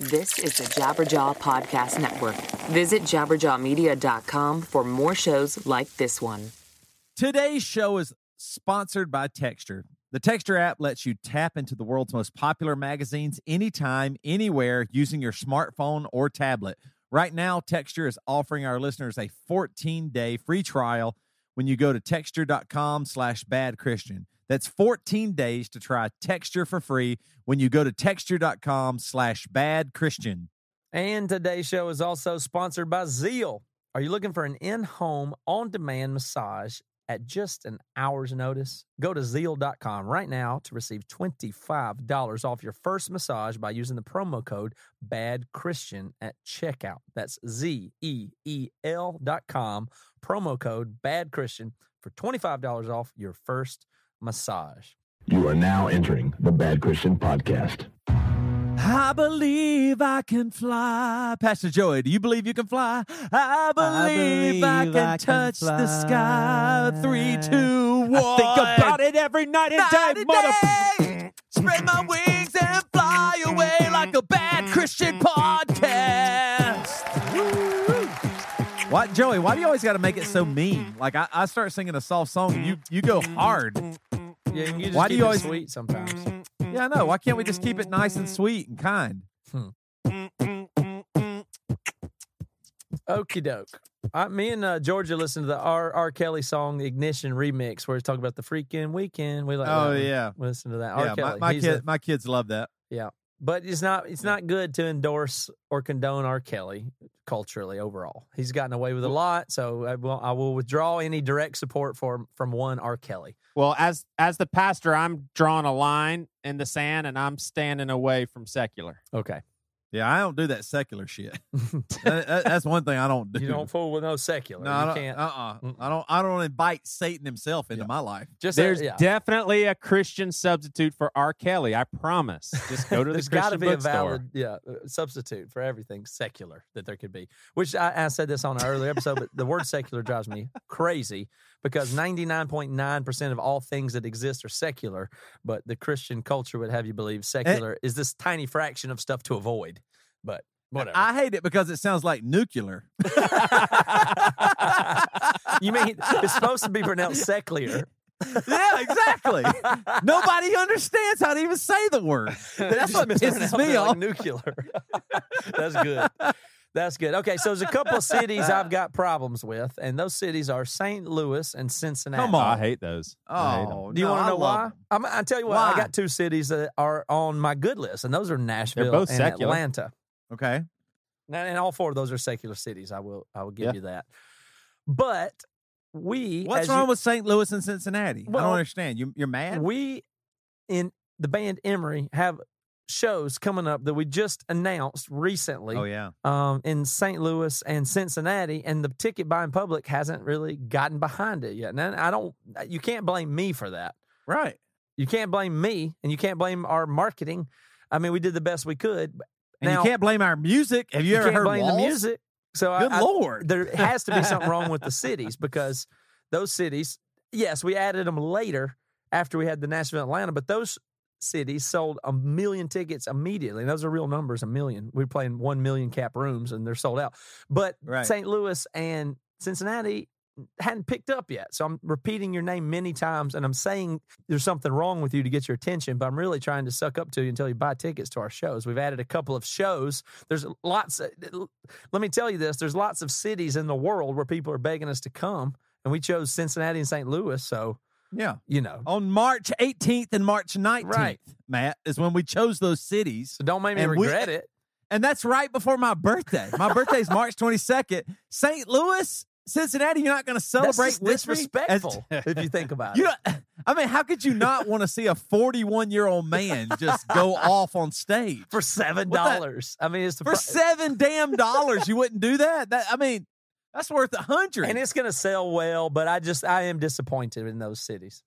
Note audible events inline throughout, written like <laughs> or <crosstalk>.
This is the Jabberjaw Podcast Network. Visit jabberjawmedia.com for more shows like this one. Today's show is sponsored by Texture. The Texture app lets you tap into the world's most popular magazines anytime, anywhere using your smartphone or tablet. Right now, Texture is offering our listeners a 14-day free trial when you go to texture.com slash bad Christian. That's 14 days to try Texture for free when you go to texture.com slash bad Christian. And today's show is also sponsored by Zeel. Are you looking for an in home, on demand massage at just an hour's notice? Go to zeel.com right now to receive $25 off your first massage by using the promo code Bad Christian at checkout. That's Z E E L dot com, promo code Bad Christian for $25 off your first massage. You are now entering the Bad Christian Podcast. I believe I can fly. Pastor Joey, do you believe you can fly? I believe I, believe can I can touch the sky. Three, two, one. I think about it every night and Night day, and mother. day. Spread my wings and fly away like a bad Christian podcast. What, Joey? Why do you always got to make it so mean? Like I, I start singing a soft song, and you you go hard. Yeah, you just Why do you always- sweet sometimes? Yeah, I know. Why can't we just keep it nice and sweet and kind? Okie doke. I, me and uh, Georgia listened to the R. R. Kelly song, the Ignition remix, where he's talking about the freaking weekend. We like Oh, yeah. We listen to that. R. yeah, my, Kelly. my He's kid, a- my kids love that. But it's not it's not good to endorse or condone R. Kelly culturally overall. He's gotten away with a lot, so I will, I will withdraw any direct support for from one R. Kelly. Well, as as the pastor, I'm drawing a line in the sand and I'm standing away from secular. Okay, Yeah, I don't do that secular shit. <laughs> That- that- that's one thing I don't do. you don't fool with no secular. No, I you don't, can't. uh-uh. Mm-mm. I don't. I don't invite Satan himself into Yeah. my life. just There's yeah. definitely a Christian substitute for R. Kelly. I promise. Just go to <laughs> the There's got to Christian be a bookstore. valid yeah uh, substitute for everything secular that there could be. Which I, I said this on an earlier episode, but the word secular drives me crazy because 99.9 percent of all things that exist are secular, but the Christian culture would have you believe eh secular is this tiny fraction of stuff to avoid. But whatever. I hate it because it sounds like nuclear. <laughs> you mean it's supposed to be pronounced secular? yeah, exactly. <laughs> Nobody understands how to even say the word. That's what pisses me off. Nuclear. <laughs> That's good. That's good. Okay, so there's a couple of cities I've got problems with, and those cities are St. Louis and Cincinnati. Come on. I hate those. I hate oh, 'em. Oh, Do you no, want to know why? I'm, I tell you what, I got two cities that are on my good list, and those are Nashville both and secular. Atlanta. Okay. And, and all four of those are secular cities. I will, I will give Yeah. you that. But we, What's wrong you- with St. Louis and Cincinnati? I don't understand. You, you're mad? we in the band Emery have shows coming up that we just announced recently. oh yeah. um, in St. Louis and Cincinnati, and the ticket buying public hasn't really gotten behind it yet. And I don't, you can't blame me for that. Right. You can't blame me, and you can't blame our marketing. I mean, we did the best we could. And now, you can't blame our music. Have you, you ever heard blame Walls? the music. So Good I, I- lord. there has to be something wrong with the <laughs> cities because those cities, yes, we added them later after we had the Nashville, Atlanta, but those cities sold a million tickets immediately. And those are real numbers, a million. We're playing one million cap rooms and they're sold out. But Right. St. Louis and Cincinnati hadn't picked up yet. So I'm repeating your name many times and I'm saying there's something wrong with you to get your attention, but I'm really trying to suck up to you until you buy tickets to our shows. We've added a couple of shows. There's lots of, let me tell you this, there's lots of cities in the world where people are begging us to come and we chose Cincinnati and St. Louis, so yeah. you know. On March 18th and March 19th, Right. Matt, is when we chose those cities. So don't make me And we- regret it. And that's right before my birthday. My birthday is <laughs> March 22nd. St. Louis, Cincinnati, you're not going to That's celebrate me? disrespectful As- <laughs> if you think about it. know, <laughs> I mean, how could you not want to see a 41 year old man just go off on stage For seven dollars? I mean, it's the for seven damn dollars? You wouldn't do that. That I mean, that's worth a hundred. and it's going to sell well, but I just I am disappointed in those cities.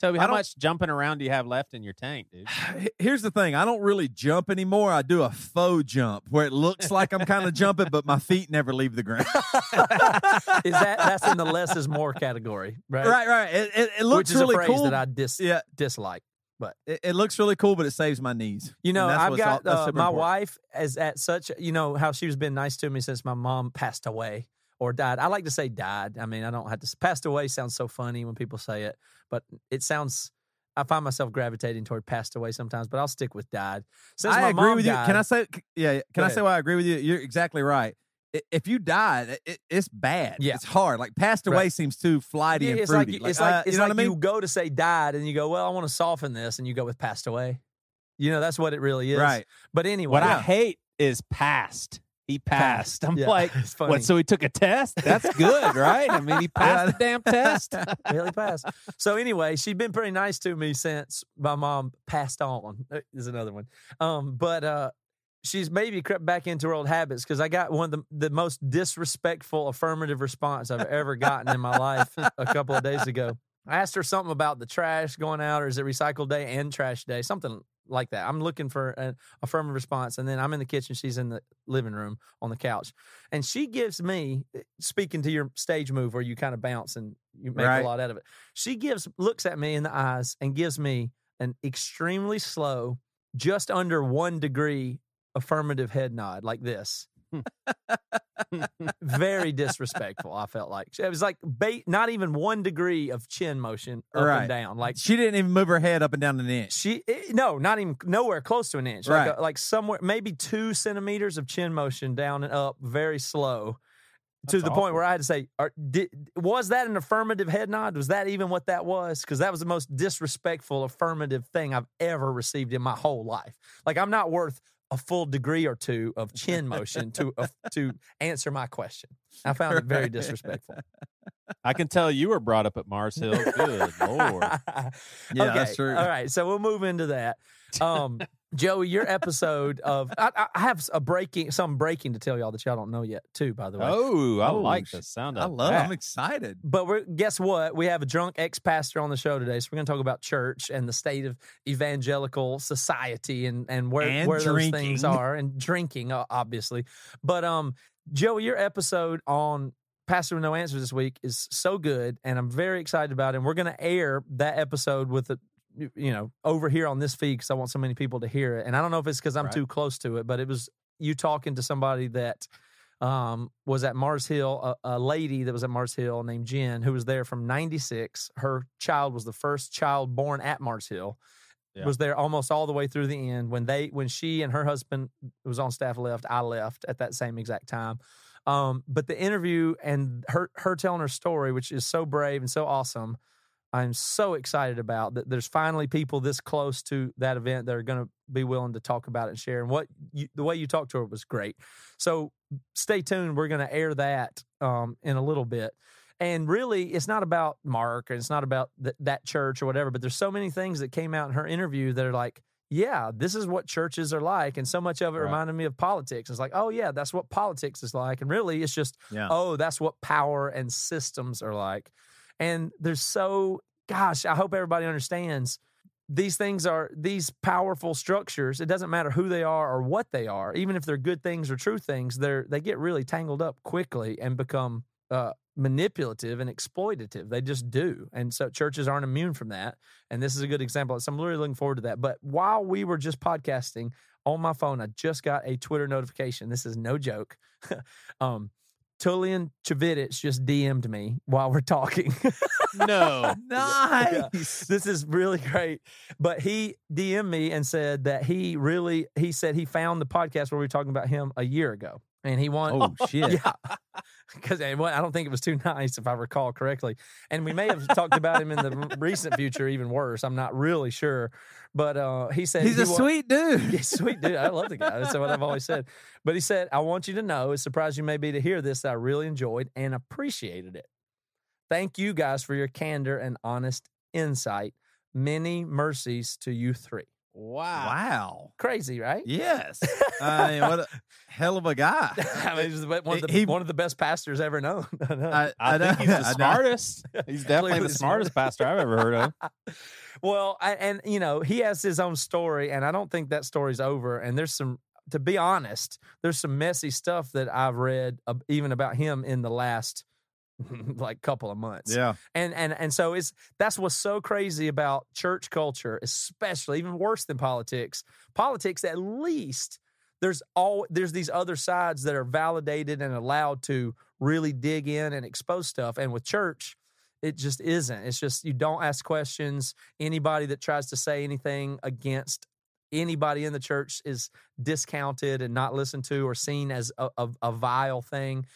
Toby, how much jumping around do you have left in your tank, dude? <sighs> Here's the thing: I don't really jump anymore. I do a faux jump where it looks like I'm kind of jumping, but my feet never leave the ground. <laughs> Is that that's in the <laughs> less is more category, right? right, right. It, it, it Which looks is really a phrase cool. that I dis- yeah, dislike. But It, it looks really cool, but it saves my knees. you know, I've what's all- got uh, my important. wife is at such. You know how she's been nice to me since my mom passed away or died. I like to say died. I mean, I don't have to. Passed away sounds so funny when people say it, but it sounds. I find myself gravitating toward passed away sometimes, but I'll stick with died. Since I my agree with you. died, Can I say? Yeah. Can I ahead. say why I agree with you? You're exactly right. If you die, it, it's bad. Yeah. it's hard. Like passed away Right. seems too flighty Yeah, and it's like fruity. you- it's like uh, it's you know like what I mean? you go to say died, and you go, well, I want to soften this, and you go with passed away. You know, that's what it really is. Right. But anyway, What I hate is passed. He passed. I'm Yeah, like, what? So he took a test? That's good, right? I mean, he <laughs> passed the damn test. <laughs> really passed. So anyway, she'd been pretty nice to me since my mom passed on. Uh, Is another one. Um, but uh, she's maybe crept back into her old habits because I got one of the the most disrespectful affirmative response I've ever gotten in my life a couple of days ago. I asked her something about the trash going out, or is it recycle day and trash day, something like that. I'm looking for an affirmative response, and then I'm in the kitchen. She's in the living room on the couch, and she gives me, eh, speaking to your stage move where you kind of bounce and you make Right. a lot out of it. She gives, looks at me in the eyes, and gives me an extremely slow, just under one degree affirmative head nod, like this. Very disrespectful. I felt like it was like bait, not even one degree of chin motion up Right. and down. Like She didn't even move her head up and down an inch. she, eh, no, not even nowhere close to an inch. Like, Right. a, like somewhere, maybe two centimeters of chin motion down and up, very slow. To That's the point where I had to say, are, did, was that an affirmative head nod? Was that even what that was? Because that was the most disrespectful affirmative thing I've ever received in my whole life. Like I'm not worth a full degree or two of chin motion to uh, to answer my question. I found it very disrespectful. <laughs> I can tell you were brought up at Mars Hill. Good <laughs> lord. Yeah, okay. that's true. All right, so we'll move into that. Um, Joey, your episode of I, I- I have a breaking, some breaking to tell y'all that y'all don't know yet, too. By the way, Oh, I Oh, like sh- the sound I love. that. I'm excited. but we're guess what? We have a drunk ex pastor on the show today, so we're going to talk about church and the state of evangelical society and and where And where those things are and drinking, uh, obviously. But um, Joey, your episode on Pastor with No Answers this week is so good, and I'm very excited about it. And we're going to air that episode with the you- know over here on this feed because I want so many people to hear it. And I don't know if it's because I'm Right. too close to it, but it was you talking to somebody that um, was at Mars Hill, a, a lady that was at Mars Hill named Jen, who was there from 96. Her child was the first child born at Mars Hill. Yeah. Was there almost all the way through the end. When they when she and her husband was on staff left, I left at that same exact time. Um, but the interview and her her telling her story, which is so brave and so awesome, I'm so excited about that. There's finally people this close to that event that are going to be willing to talk about it and share. And what you, the way you talked to her was great. So stay tuned. We're going to air that um, in a little bit. And really, it's not about Mark and it's not about th- that church or whatever, but there's so many things that came out in her interview that are like, yeah, this is what churches are like. And so much of it Right. reminded me of politics. It's like, oh, yeah, that's what politics is like. And really, it's just, Yeah. oh, that's what power and systems are like. And there's so, gosh, I hope everybody understands these things are these powerful structures. It doesn't matter who they are or what they are, even if they're good things or true things, they're they get really tangled up quickly and become uh, manipulative and exploitative. They just do. And so churches aren't immune from that. And this is a good example. So I'm really looking forward to that. But while we were just podcasting on my phone, I just got a Twitter notification. This is no joke. <laughs> um, Tullian Tchividjian just DM'd me while we're talking. No. <laughs> Nice. this is really great. But he DM'd me and said that he really, he said he found the podcast where we were talking about him a year ago. And he wanted, Oh <laughs> shit. yeah. Because I don't think it was too nice, if I recall correctly. And we may have talked about him in the recent future, even worse. I'm not really sure. But uh, he said He's he a wa- sweet dude. <laughs> yeah, sweet dude. I love the guy. That's what I've always said. But he said, I want you to know, as surprised you may be to hear this, that I really enjoyed and appreciated it. Thank you guys for your candor and honest insight. Many mercies to you three. Wow. Wow. Crazy, right? Yes. <laughs> I mean, what a hell of a guy. <laughs> I mean, he's one of the, He- one of the best pastors ever known. <laughs> I know. I, I, know- think he's the I smartest. He's definitely the the smartest pastor I've ever heard of. well, I, and you know, he has his own story, and I don't think that story's over. And there's some, to be honest, there's some messy stuff that I've read, uh, even about him in the last <laughs> like couple of months. Yeah. And and and so it's that's what's so crazy about church culture, especially even worse than politics. Politics, at least there's all there's these other sides that are validated and allowed to really dig in and expose stuff. And with church, it just isn't. It's just you don't ask questions. Anybody that tries to say anything against anybody in the church is discounted and not listened to or seen as a, a, a vile thing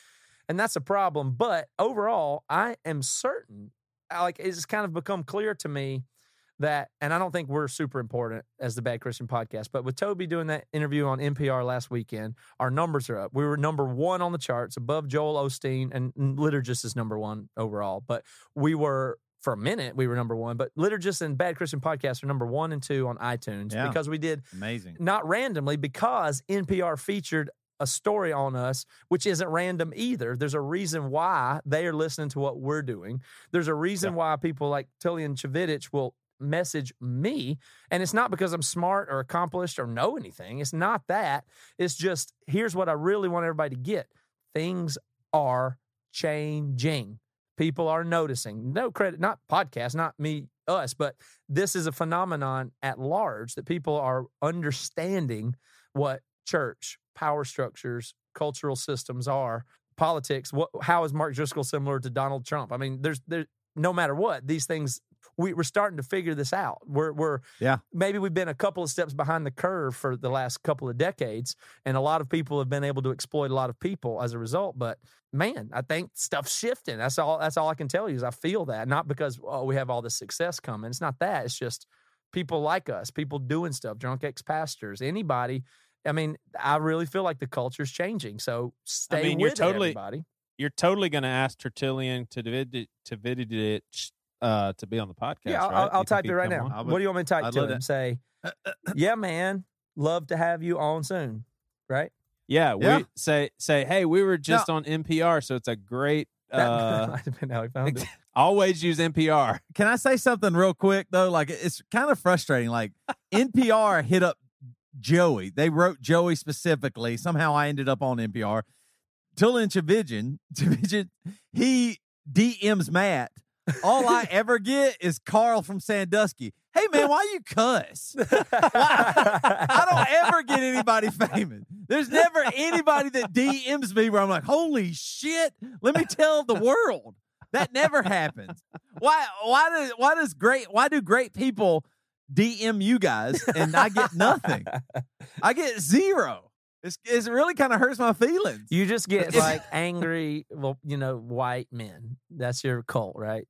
and that's a problem. But overall, I am certain, like it's kind of become clear to me that, and I don't think we're super important as the Bad Christian podcast, but with Toby doing that interview on NPR last weekend, our numbers are up. We were number one on the charts, above Joel Osteen, and Liturgist is number one overall. But we were for a minute we were number one, but Liturgist and Bad Christian Podcast are number one and two on iTunes Yeah. because we did Amazing. not randomly because NPR featured a story on us, which isn't random either. There's a reason why they are listening to what we're doing. There's a reason why people like Tullian Tchividjian will message me. And it's not because I'm smart or accomplished or know anything. It's not that. It's just here's what I really want everybody to get things are changing. People are noticing. No credit, not podcast, not me, us, but this is a phenomenon at large that people are understanding what church, power structures, cultural systems are, politics. What, how is Mark Driscoll similar to Donald Trump? I mean, there's there. No matter what, these things we, we're starting to figure this out. We're we're Yeah. maybe we've been a couple of steps behind the curve for the last couple of decades, and a lot of people have been able to exploit a lot of people as a result. But man, I think stuff's shifting. That's all. That's all I can tell you is I feel that not because oh we have all this success coming. It's not that. It's just people like us, people doing stuff, drunk ex pastors, anybody. I mean, I really feel like the culture's changing. So stay mean, with you're totally- everybody. You're totally going to ask Tertullian to David to Vididich uh, to be on the podcast. Yeah, I'll, right? I'll, You I'll think type it right now. would- what do you want me to type I'd to love him? to- Say, yeah, man, love to have you on soon. Right? Yeah, Yeah. we say say, hey, we were just on NPR, so it's a great. That <laughs> Uh, might have been how he <laughs> found it. always use NPR. Can I say something real quick though? Like it's kind of frustrating. Like NPR hit up Joey. They wrote Joey specifically. Somehow I ended up on NPR. Tullian Tchividjian, <laughs> Tchividjian, he DMs Matt. All I <laughs> ever get is Carl from Sandusky. Hey man, why you cuss? <laughs> I don't ever get anybody famous. There's never anybody that DMs me where I'm like, holy shit, let me tell the world. That never happens. Why why does why does great why do great people DM you guys and I get nothing? <laughs> I get zero. It's, it really kind of hurts my feelings. You just get like angry, well, you know, white men. That's your cult, right?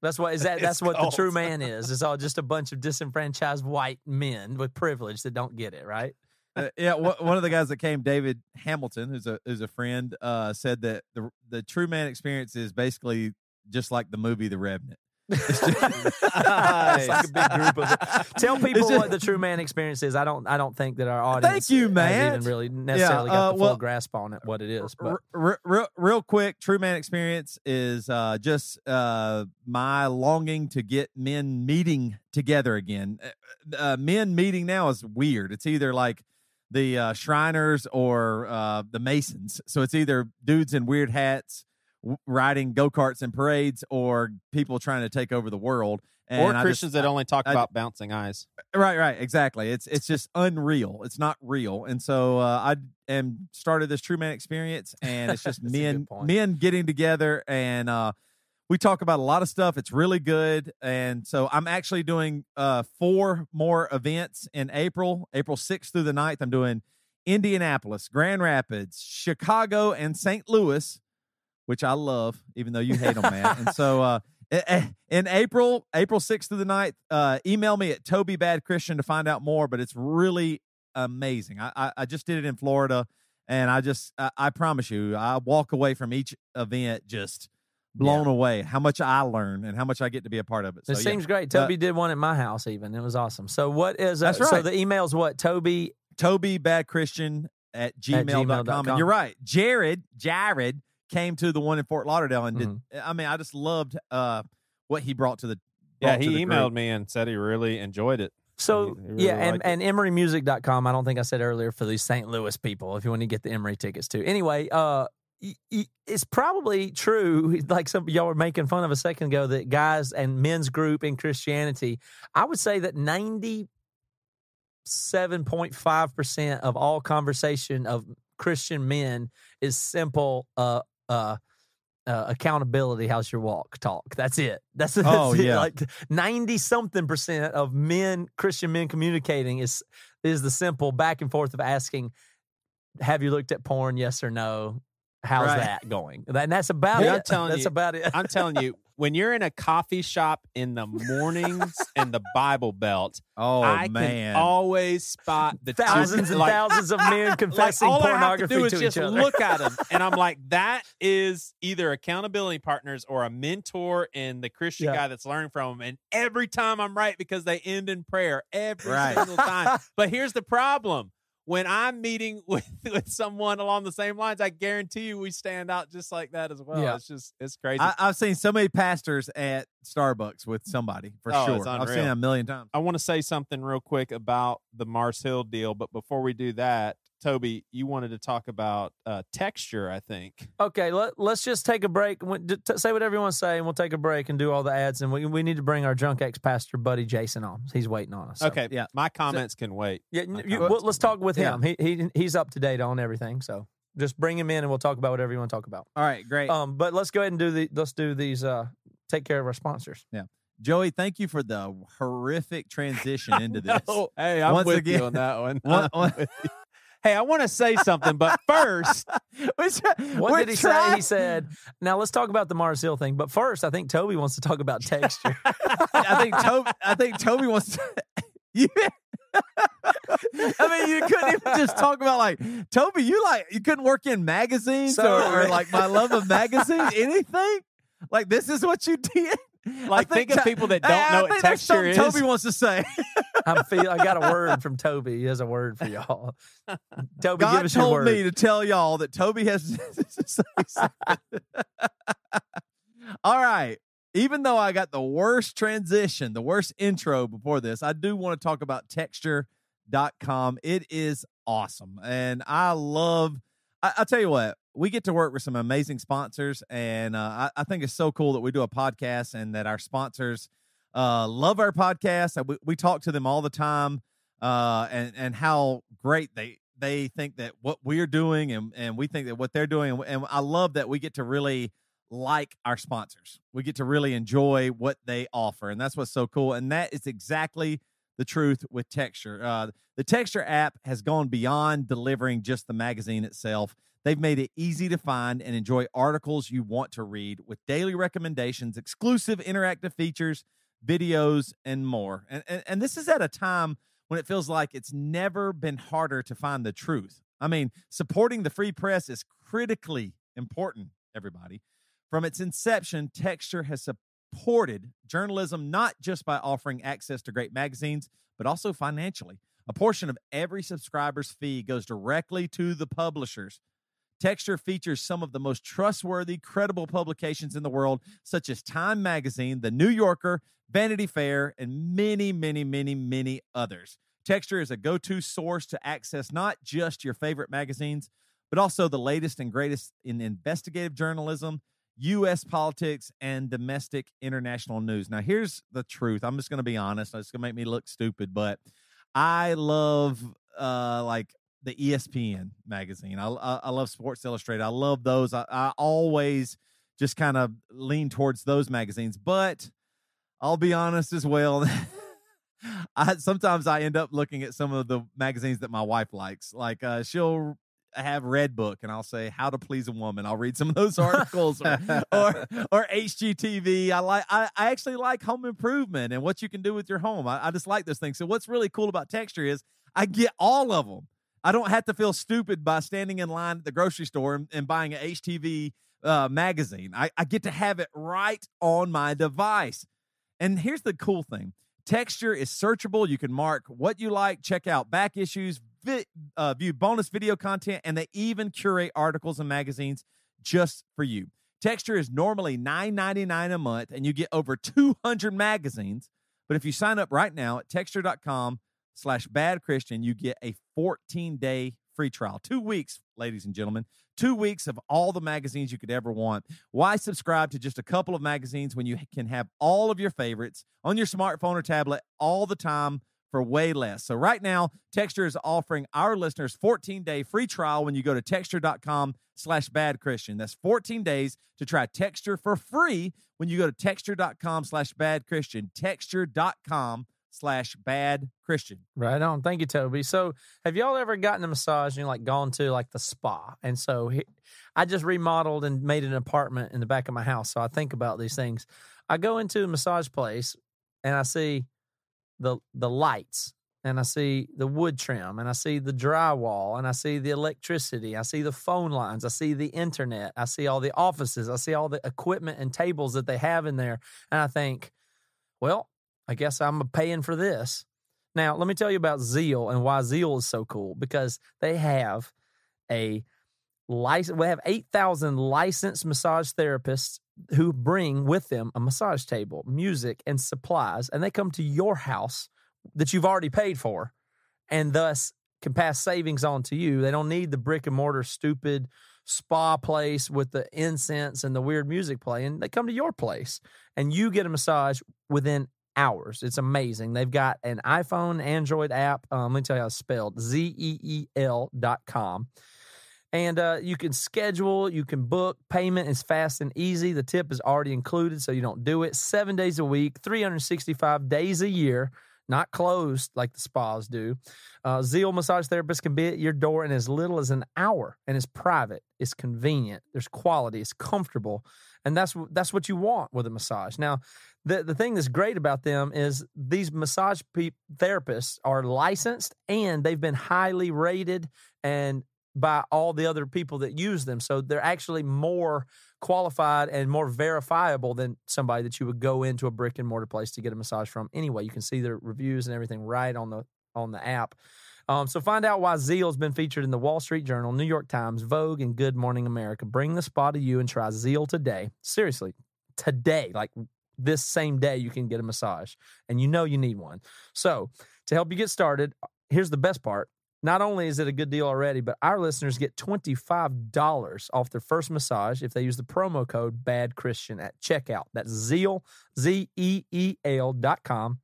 That's what is <laughs> that? That's It's what the true man <laughs> is. It's all just a bunch of disenfranchised white men with privilege that don't get it, right? Uh, yeah, one one of the guys that came, David Hamilton, who's a who's a friend, uh, said that the the true man experience is basically just like the movie The Revenant. <laughs> it's like a big group of it. Tell people just- what the true man experience is. I don't. I don't think that our audience Thank you, Matt. even really necessarily got uh, the full grasp on it, what it is. But R- r- real, quick, True Man Experience is uh, just uh, my longing to get men meeting together again. Uh, uh, men meeting now is weird. It's either like the uh, Shriners or uh, the Masons. So it's either dudes in weird hats riding go karts and parades, or people trying to take over the world. And or I just- Christians that only talk I- about bouncing eyes. Right, right, exactly. It's it's just unreal. It's not real, and so uh, I am started this True Man experience, and it's just <laughs> men men getting together, and uh, we talk about a lot of stuff. It's really good, and so I'm actually doing uh, four more events in April, April 6th through the 9th. I'm doing Indianapolis, Grand Rapids, Chicago, and St. Louis, which I love, even though you hate them, man. and so <laughs> uh, in April, April 6th through the 9th, uh, email me at Toby Bad Christian to find out more, but it's really amazing. I, I, I just did it in Florida, and I just, I, I promise you, I walk away from each event just blown away how much I learn and how much I get to be a part of it. So, it yeah. seems great. Uh, Toby did one at my house. Even it was awesome. So what is? Uh, That's So right. the email's what? Toby Toby Bad Christian at gmail.com. gmail.com. And you're right. Jared, Jared came to the one in Fort Lauderdale and did, Mm-hmm. I mean, I just loved uh, what he brought to the, Yeah, he the emailed group. me and said he really enjoyed it. So He- he really yeah, and, liked it. and emerymusic.com. I don't think I said earlier for these St. Louis people if you want to get the Emery tickets too. Anyway, uh y- y- it's probably true. <laughs> Like some y'all were making fun of a second ago that guys and men's group in Christianity. I would say that ninety seven point five percent of all conversation of Christian men is simple. Uh, uh, uh, accountability. How's your walk? Talk. That's it. That's, <laughs> that's Oh, it. yeah. Like ninety something percent of men, Christian men communicating is is the simple back and forth of asking, "Have you looked at porn? Yes or no? How's Right. that going?" And that's about it. I'm telling that's you, about it. I'm telling you, when you're in a coffee shop in the mornings <laughs> and the Bible Belt, Oh I man. can always spot the two- thousands and like, thousands of men <laughs> confessing like all I have to pornography do is just other. look at them, <laughs> and I'm like, that is either accountability partners or a mentor and the Christian Yeah. guy that's learning from them. And every time I'm right because they end in prayer every Right. single time. but here's the problem: when I'm meeting <laughs> with with someone along the same lines, I guarantee you we stand out just like that as well. Yeah. It's just it's crazy. I, I've seen so many pastors at Starbucks with somebody for Oh, sure. I've seen a million times. I want to say something real quick about the Mars Hill deal, but before we do that, Toby, you wanted to talk about uh, texture, I think. Okay, let, let's just take a break. We- d- t- Say whatever you want to say, and we'll take a break and do all the ads. And we, we need to bring our drunk ex pastor buddy Jason on. He's waiting on us. So- Okay, yeah. My comments can wait. Yeah, you, well, let's can talk with Yeah. him. He, he he's up to date on everything. So just bring him in, and we'll talk about whatever you want to talk about. All right, great. Um, but let's go ahead and do the let's do these. Uh, take care of our sponsors. Yeah. Joey, thank you for the horrific transition <laughs> into this. No, hey, I'm Once with again- you on that one. One- one- with you. Hey, I want to say something, but <laughs> first, What did he say? He said, "Now let's talk about the Mars Hill thing." But first, I think Toby wants to talk about texture. <laughs> I think Toby. I think Toby wants to. <laughs> I mean, you couldn't even just talk about like Toby. You like you couldn't work in magazines or, or like my love of magazines. Anything like this is what you did. Like, I think of people that don't I know what think there's texture something is. Toby wants to say. <laughs> I'm feel. I got a word <laughs> from Toby. He has a word for y'all. Toby, give God us your told word. me to tell y'all that Toby has <laughs> to say something. All right. Even though I got the worst transition, the worst intro before this, I do want to talk about texture.com. It is awesome. And I love, I, I'll tell you what, we get to work with some amazing sponsors. And uh, I, I think it's so cool that we do a podcast and that our sponsors uh, love our podcast. We, we talk to them all the time uh, and, and how great they, they think that what we're doing and, and we think that what they're doing. And I love that we get to really like our sponsors. We get to really enjoy what they offer. And that's what's so cool. And that is exactly the truth with Texture. Uh, the Texture app has gone beyond delivering just the magazine itself. They've made it easy to find and enjoy articles you want to read with daily recommendations, exclusive interactive features, videos, and more. And, and, and this is at a time when it feels like it's never been harder to find the truth. I mean, supporting the free press is critically important, everybody. From its inception, Texture has supported journalism not just by offering access to great magazines, but also financially. A portion of every subscriber's fee goes directly to the publishers. Texture features some of the most trustworthy, credible publications in the world, such as Time Magazine, The New Yorker, Vanity Fair, and many, many, many, many others. Texture is a go to source to access not just your favorite magazines, but also the latest and greatest in investigative journalism, U.S. politics, and domestic international news. Now, here's the truth. I'm just going to be honest. It's going to make me look stupid, but I love uh, like the ESPN magazine. I, I, I love Sports Illustrated. I love those. I, I always just kind of lean towards those magazines, but I'll be honest as well. <laughs> I sometimes I end up looking at some of the magazines that my wife likes. Like uh, she'll have Red Book, and I'll say How to Please a Woman. I'll read some of those <laughs> articles, or or, or HGTV. I like. I, I actually like Home Improvement and what you can do with your home. I, I just like those things. So what's really cool about Texture is I get all of them. I don't have to feel stupid by standing in line at the grocery store and, and buying an HGTV uh, magazine. I, I get to have it right on my device. And here's the cool thing Texture is searchable. You can mark what you like, check out back issues, vi- uh, view bonus video content, and they even curate articles and magazines just for you. Texture is normally $9.99 a month, and you get over 200 magazines. But if you sign up right now at texture.com slash bad Christian, you get a 14 day free trial. Two weeks, ladies and gentlemen. Two weeks of all the magazines you could ever want. Why subscribe to just a couple of magazines when you can have all of your favorites on your smartphone or tablet all the time for way less? So right now, Texture is offering our listeners 14-day free trial when you go to texture.com slash bad Christian. That's 14 days to try Texture for free when you go to texture.com slash bad Christian. Texture.com slash bad Christian. Right on. Thank you, Toby. So, have y'all ever gotten a massage and you like gone to like the spa? And so, he, I just remodeled and made an apartment in the back of my house. So I think about these things. I go into a massage place and I see the the lights and I see the wood trim and I see the drywall and I see the electricity. I see the phone lines. I see the internet. I see all the offices. I see all the equipment and tables that they have in there. And I think, well, I guess I'm paying for this. Now, let me tell you about Zeel and why Zeel is so cool because they have a license. We have 8,000 licensed massage therapists who bring with them a massage table, music, and supplies, and they come to your house that you've already paid for and thus can pass savings on to you. They don't need the brick and mortar stupid spa place with the incense and the weird music playing. They come to your place and you get a massage within hours. It's amazing. They've got an iPhone, Android app. Um, let me tell you how it's spelled Z E E L dot com. And uh, you can schedule, you can book. Payment is fast and easy. The tip is already included, so you don't do it. Seven days a week, 365 days a year, not closed like the spas do. Uh, Zeel massage therapist can be at your door in as little as an hour, and it's private, it's convenient, there's quality, it's comfortable, and that's that's what you want with a massage. Now, the the thing that's great about them is these massage pe- therapists are licensed and they've been highly rated and by all the other people that use them. So they're actually more qualified and more verifiable than somebody that you would go into a brick and mortar place to get a massage from. Anyway, you can see their reviews and everything right on the on the app. Um, so find out why Zeel's been featured in the Wall Street Journal, New York Times, Vogue, and Good Morning America. Bring the spa to you and try Zeel today. Seriously, today, like this same day, you can get a massage, and you know you need one. So to help you get started, here's the best part. Not only is it a good deal already, but our listeners get $25 off their first massage if they use the promo code Bad Christian at checkout. That's Zeel, Z E E L dot com,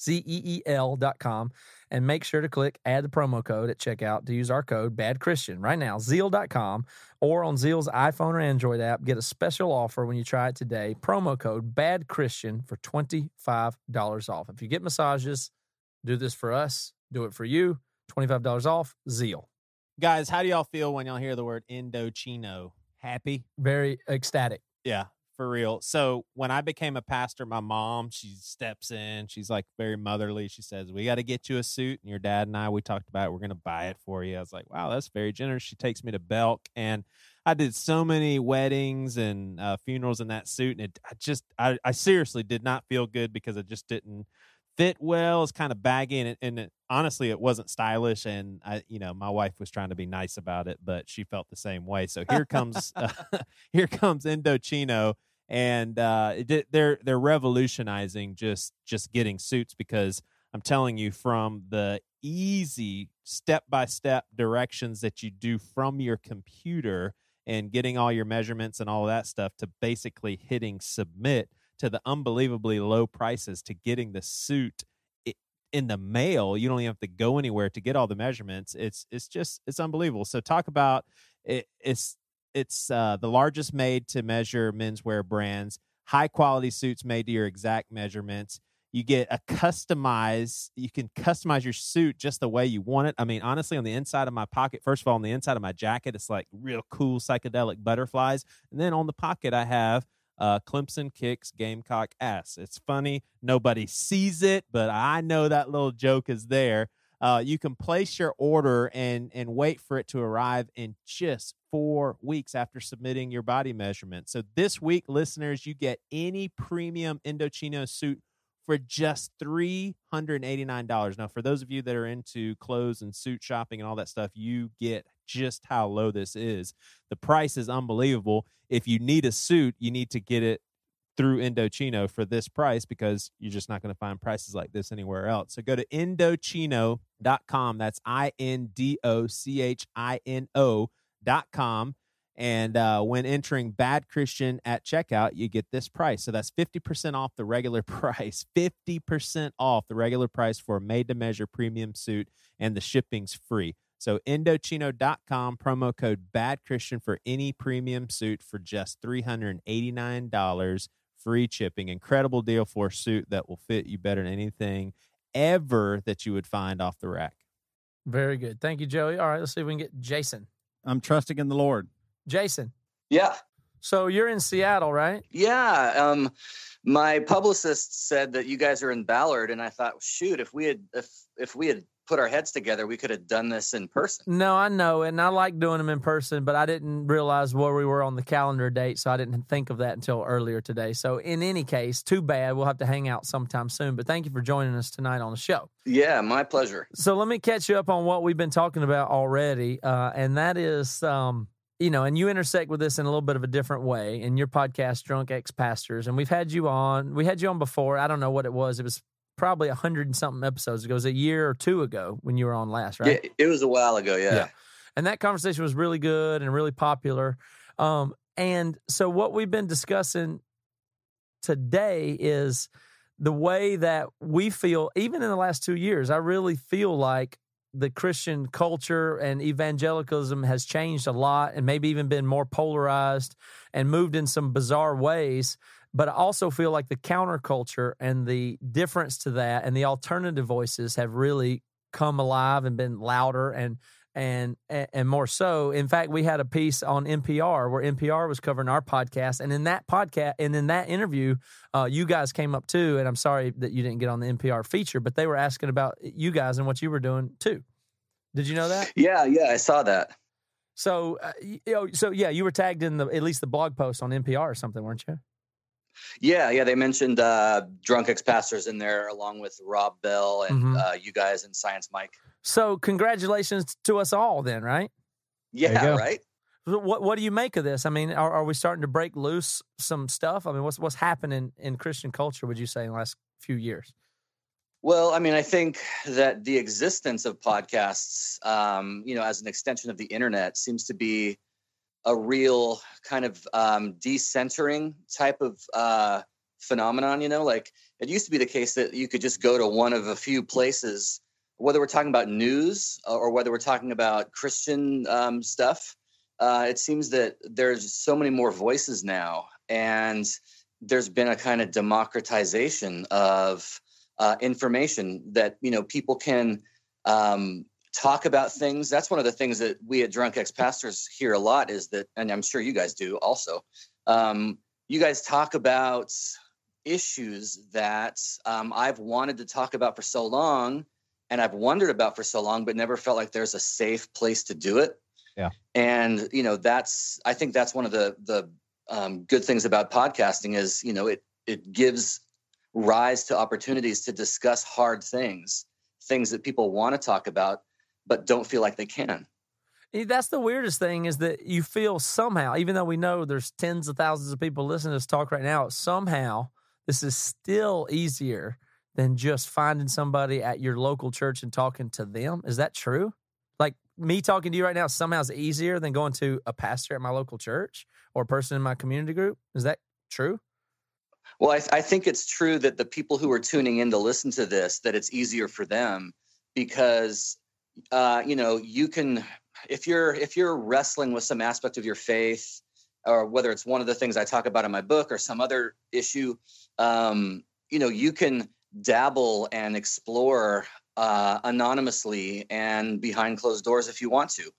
Z E E L dot com. And make sure to click add the promo code at checkout to use our code Bad Christian right now, Zeel.com or on Zeel's iPhone or Android app. Get a special offer when you try it today. Promo code Bad Christian for $25 off. If you get massages, do this for us, do it for you. $25 off, Zeel. Guys, how do y'all feel when y'all hear the word Indochino? Happy? Very ecstatic. Yeah, for real. So when I became a pastor, my mom, she steps in. She's like very motherly. She says, We got to get you a suit. And your dad and I, we talked about it. We're going to buy it for you. I was like, Wow, that's very generous. She takes me to Belk. And I did so many weddings and uh, funerals in that suit. And it, I just, I, I seriously did not feel good because I just didn't fit well. It's kind of baggy, and, and it, honestly, it wasn't stylish. And I, you know, my wife was trying to be nice about it, but she felt the same way. So here comes, <laughs> uh, here comes Indochino, and uh, it, they're they're revolutionizing just just getting suits because I'm telling you, from the easy step by step directions that you do from your computer and getting all your measurements and all that stuff to basically hitting submit to the unbelievably low prices to getting the suit in the mail. You don't even have to go anywhere to get all the measurements. It's it's just it's unbelievable. So talk about it, it's it's uh, the largest made to measure menswear brands, high quality suits made to your exact measurements. You get a customized, you can customize your suit just the way you want it. I mean, honestly, on the inside of my pocket, first of all, on the inside of my jacket, it's like real cool psychedelic butterflies. And then on the pocket, I have uh, Clemson kicks Gamecock ass. It's funny. Nobody sees it, but I know that little joke is there. Uh, you can place your order and and wait for it to arrive in just four weeks after submitting your body measurement. So this week, listeners, you get any premium Indochino suit for just $389. Now, for those of you that are into clothes and suit shopping and all that stuff, you get just how low this is. The price is unbelievable. If you need a suit, you need to get it through Indochino for this price because you're just not going to find prices like this anywhere else. So go to Indochino.com. That's I N D O C H I N O.com. And uh, when entering Bad Christian at checkout, you get this price. So that's 50% off the regular <laughs> price. 50% off the regular price for a made to measure premium suit, and the shipping's free. So Indochino.com, promo code Bad Christian for any premium suit for just $389, free shipping. Incredible deal for a suit that will fit you better than anything ever that you would find off the rack. Very good. Thank you, Joey. All right, let's see if we can get Jason. I'm trusting in the Lord. Jason. Yeah. So you're in Seattle, right? Yeah. Um, my publicist said that you guys are in Ballard, and I thought, shoot, if we had if if we had put our heads together, we could have done this in person. No, I know, and I like doing them in person, but I didn't realize where we were on the calendar date, so I didn't think of that until earlier today. So, in any case, too bad. We'll have to hang out sometime soon. But thank you for joining us tonight on the show. Yeah, my pleasure. So, let me catch you up on what we've been talking about already, uh, and that is. Um, you know, and you intersect with this in a little bit of a different way in your podcast, Drunk Ex Pastors. And we've had you on, we had you on before. I don't know what it was. It was probably a hundred and something episodes ago. It was a year or two ago when you were on last, right? Yeah, it was a while ago. Yeah. Yeah. And that conversation was really good and really popular. Um, and so what we've been discussing today is the way that we feel, even in the last two years, I really feel like the Christian culture and evangelicalism has changed a lot and maybe even been more polarized and moved in some bizarre ways. But I also feel like the counterculture and the difference to that and the alternative voices have really come alive and been louder and and and more so. In fact, we had a piece on NPR where NPR was covering our podcast, and in that podcast and in that interview, uh, you guys came up too. And I'm sorry that you didn't get on the NPR feature, but they were asking about you guys and what you were doing too. Did you know that? Yeah, yeah, I saw that. So, uh, you know, so yeah, you were tagged in the at least the blog post on NPR or something, weren't you? Yeah, yeah, they mentioned uh, drunk ex pastors in there, along with Rob Bell and Mhm. uh, you guys and Science Mike. So, congratulations to us all, then, right? Yeah, go. right. What What do you make of this? I mean, are, are we starting to break loose some stuff? I mean, what's what's happening in Christian culture? Would you say in the last few years? Well, I mean, I think that the existence of podcasts, um, you know, as an extension of the internet, seems to be a real kind of um, decentering type of uh, phenomenon. You know, like it used to be the case that you could just go to one of a few places, whether we're talking about news or whether we're talking about Christian um, stuff. Uh, it seems that there's so many more voices now, and there's been a kind of democratization of uh, information that you know people can um, talk about things. That's one of the things that we at Drunk Ex Pastors hear a lot is that, and I'm sure you guys do also. Um, you guys talk about issues that um, I've wanted to talk about for so long, and I've wondered about for so long, but never felt like there's a safe place to do it. Yeah. and you know that's I think that's one of the the um, good things about podcasting is you know it it gives rise to opportunities to discuss hard things, things that people want to talk about, but don't feel like they can. That's the weirdest thing is that you feel somehow, even though we know there's tens of thousands of people listening to this talk right now, somehow this is still easier than just finding somebody at your local church and talking to them. Is that true? Like me talking to you right now somehow is easier than going to a pastor at my local church or a person in my community group. Is that true? Well, I, I think it's true that the people who are tuning in to listen to this, that it's easier for them because, uh, you know, you can, if you're if you're wrestling with some aspect of your faith, or whether it's one of the things I talk about in my book or some other issue, um, you know, you can dabble and explore uh, anonymously and behind closed doors if you want to.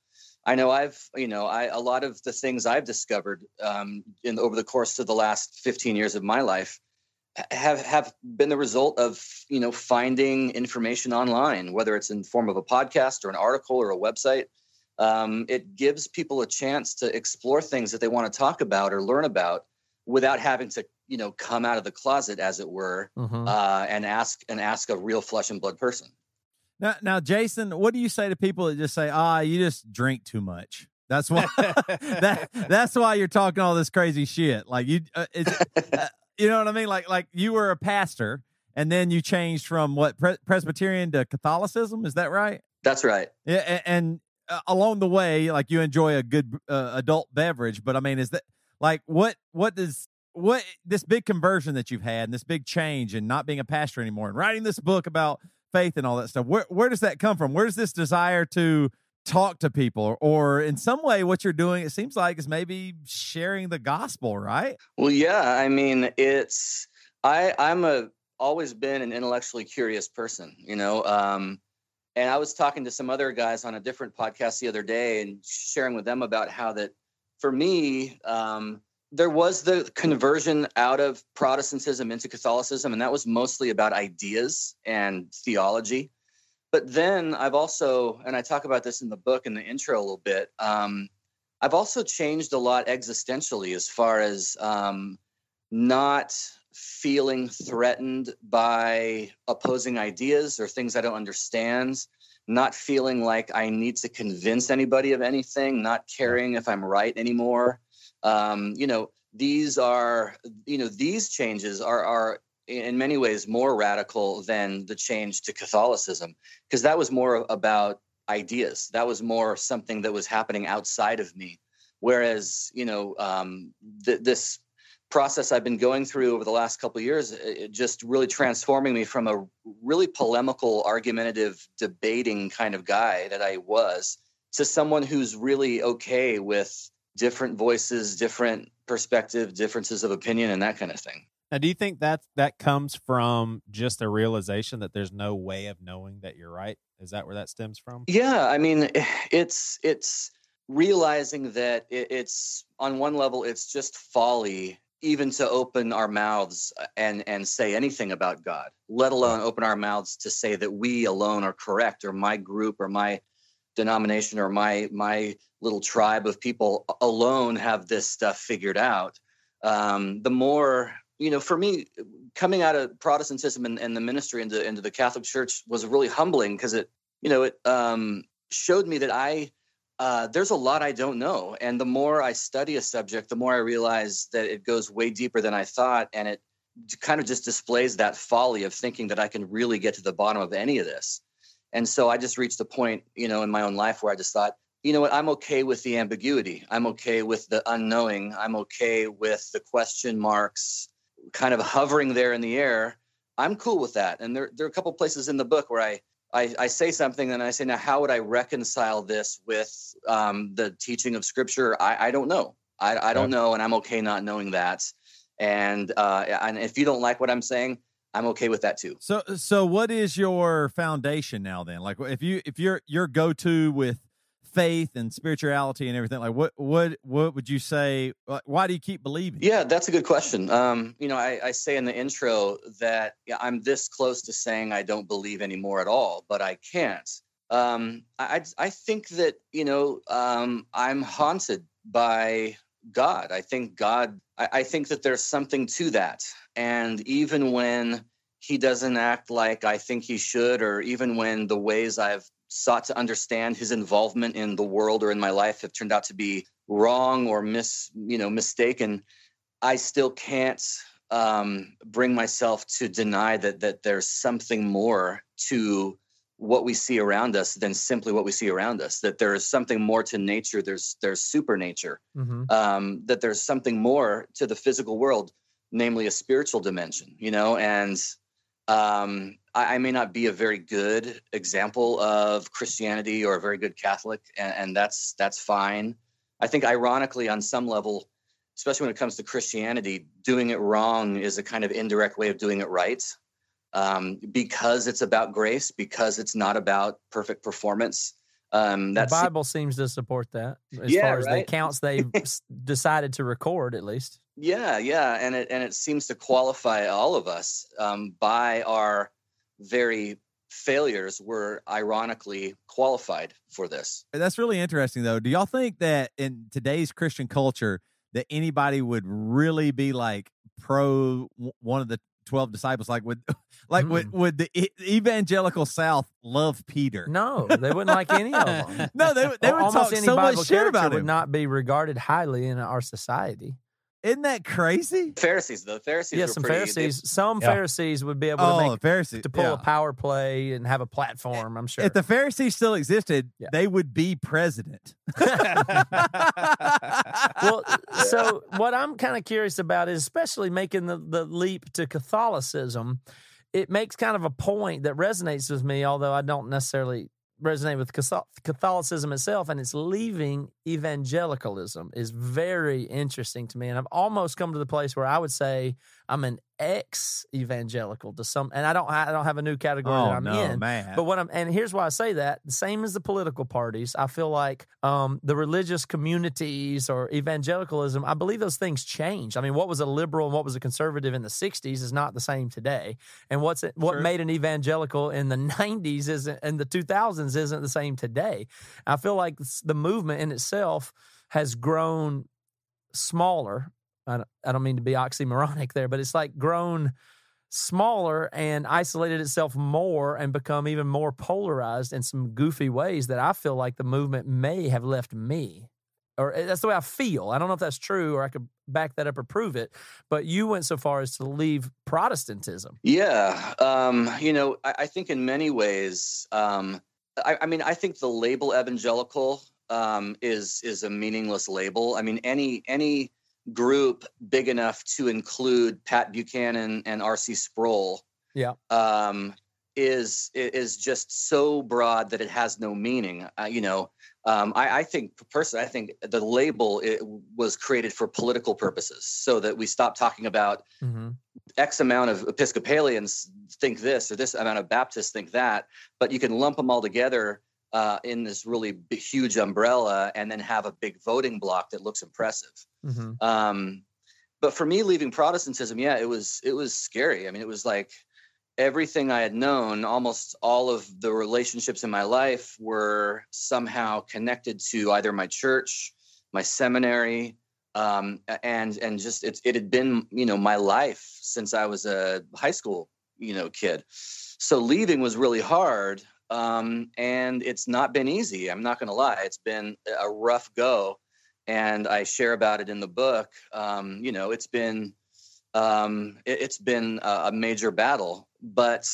I know I've, you know, I a lot of the things I've discovered um, in over the course of the last 15 years of my life have have been the result of you know finding information online, whether it's in form of a podcast or an article or a website. Um, it gives people a chance to explore things that they want to talk about or learn about without having to you know come out of the closet, as it were, Mm-hmm. uh, and ask and ask a real flesh and blood person. Now, now, Jason, what do you say to people that just say, "Ah, you just drink too much"? That's why. <laughs> that that's why you're talking all this crazy shit. Like you, uh, it's, uh, <laughs> you know what I mean? Like like you were a pastor and then you changed from what Pre- Presbyterian to Catholicism. Is that right? That's right. Yeah, and, and uh, along the way, like you enjoy a good uh, adult beverage, but I mean, is that like what what does what this big conversion that you've had and this big change and not being a pastor anymore and writing this book about faith and all that stuff? Where where does that come from? Where does this desire to talk to people or, in some way what you're doing it seems like is maybe sharing the gospel right? Well yeah i mean it's i i'm a always been an intellectually curious person you know um and i was talking to some other guys on a different podcast the other day and sharing with them about how that for me um there was the conversion out of protestantism into catholicism and that was mostly about ideas and theology but then I've also, and I talk about this in the book in the intro a little bit. Um, I've also changed a lot existentially as far as um, not feeling threatened by opposing ideas or things I don't understand, not feeling like I need to convince anybody of anything, not caring if I'm right anymore. Um, you know, these are, you know, these changes are are in many ways more radical than the change to Catholicism because that was more about ideas. That was more something that was happening outside of me. Whereas, you know, um, th- this process I've been going through over the last couple years, it just really transforming me from a really polemical, argumentative, debating kind of guy that I was to someone who's really okay with different voices, different perspective, differences of opinion, and that kind of thing. Now, do you think that that comes from just a realization that there's no way of knowing that you're right? Is that where that stems from? Yeah, I mean, <sighs> it's it's realizing that it's on one level it's just folly even to open our mouths uh, and and say anything about God, let alone open our mouths to say that we alone are correct or my group or my denomination or my my little tribe of people alone have this stuff figured out. Um, the more you know, for me, coming out of Protestantism and, and the ministry into into the Catholic Church was really humbling because it, you know, it um, showed me that I uh, there's a lot I don't know, and the more I study a subject, the more I realize that it goes way deeper than I thought, and it kind of just displays that folly of thinking that I can really get to the bottom of any of this. And so I just reached a point, you know, in my own life where I just thought, you know what, I'm okay with the ambiguity. I'm okay with the unknowing. I'm okay with the question marks kind of <laughs> hovering there in the air, I'm cool with that. And there, there are a couple places in the book where I, I, I say something and I say, now, how would I reconcile this with um, the teaching of Scripture? I, I don't know. I, I don't know, and I'm okay not knowing that. And uh, and if you don't like what I'm saying, I'm okay with that too. So so what is your foundation now then? Like if you if you're your go to with faith and spirituality and everything like what what what would you say why do you keep believing? Yeah that's a good question. Um you know i, I say in the intro that yeah, i'm this close to saying i don't believe anymore at all but i can't. Um i i think that you know um i'm haunted by god. I think god I, I think that there's something to that. And even when he doesn't act like I think he should, or even when the ways I've sought to understand his involvement in the world or in my life have turned out to be wrong or mis you know mistaken i still can't um, bring myself to deny that that there's something more to what we see around us than simply what we see around us that there is something more to nature there's there's supernature mm-hmm. um, that there's something more to the physical world namely a spiritual dimension you know and um, I, I, may not be a very good example of Christianity or a very good Catholic, and, and that's that's fine. I think, ironically, on some level, especially when it comes to Christianity, doing it wrong is a kind of indirect way of doing it right. Um, because it's about grace, because it's not about perfect performance. Um, the Bible seems to support that as yeah, far as right? the accounts they've <laughs> decided to record, at least. Yeah, yeah, and it and it seems to qualify all of us um, by our very failures. We're ironically qualified for this. That's really interesting, though. Do y'all think that in today's Christian culture that anybody would really be like pro one of the 12 disciples like would <laughs> like mm. would would the evangelical south love peter no they wouldn't like any of them <laughs> no they, they would Almost talk so much shit about it would not be regarded highly in our society Isn't that crazy? Pharisees, the Pharisees. yeah, some pretty, they- Pharisees. Some Yeah. Pharisees would be able to Oh, make the Pharisees. to pull yeah. a power play and have a platform. I'm sure. If the Pharisees still existed, Yeah. they would be president. <laughs> well, so what I'm kind of curious about is especially making the, the leap to Catholicism. It makes kind of a point that resonates with me, although I don't necessarily resonate with Catholicism itself, and it's leaving evangelicalism is very interesting to me. And I've almost come to the place where I would say I'm an ex evangelical to some, and I don't I don't have a new category oh that I'm no, in. man! But what I'm and here's why I say that the same as the political parties, I feel like um, the religious communities or evangelicalism, I believe those things change. I mean, what was a liberal and what was a conservative in the '60s is not the same today, and what's it, what True. made an evangelical in the '90s isn't and the 2000s isn't the same today. I feel like the movement in itself has grown smaller. I don't, I don't mean to be oxymoronic there, but it's like grown smaller and isolated itself more and become even more polarized in some goofy ways that I feel like the movement may have left me. Or eh, that's the way I feel. I don't know if that's true or I could back that up or prove it, but you went so far as to leave Protestantism. Yeah, um, you know, I, I think in many ways, um, I, I mean, I think the label evangelical um, is is a meaningless label. I mean, any any group big enough to include Pat Buchanan and R.C. Sproul, Yeah. um, is is just so broad that it has no meaning. Uh, you know, um, I, I think personally, I think the label it was created for political purposes, so that we stop talking about Mm-hmm. X amount of Episcopalians think this or this amount of Baptists think that, but you can lump them all together uh, in this really big, huge umbrella and then have a big voting block that looks impressive. Mm-hmm. Um, but for me, leaving Protestantism, yeah, it was it was scary. I mean, it was like everything I had known, almost all of the relationships in my life were somehow connected to either my church, my seminary, um, and and just it it had been you know my life since I was a high school you know kid. So leaving was really hard, um, and it's not been easy. I'm not going to lie; it's been a rough go, and I share about it in the book. Um, you know, it's been um, it, has been a, major battle, but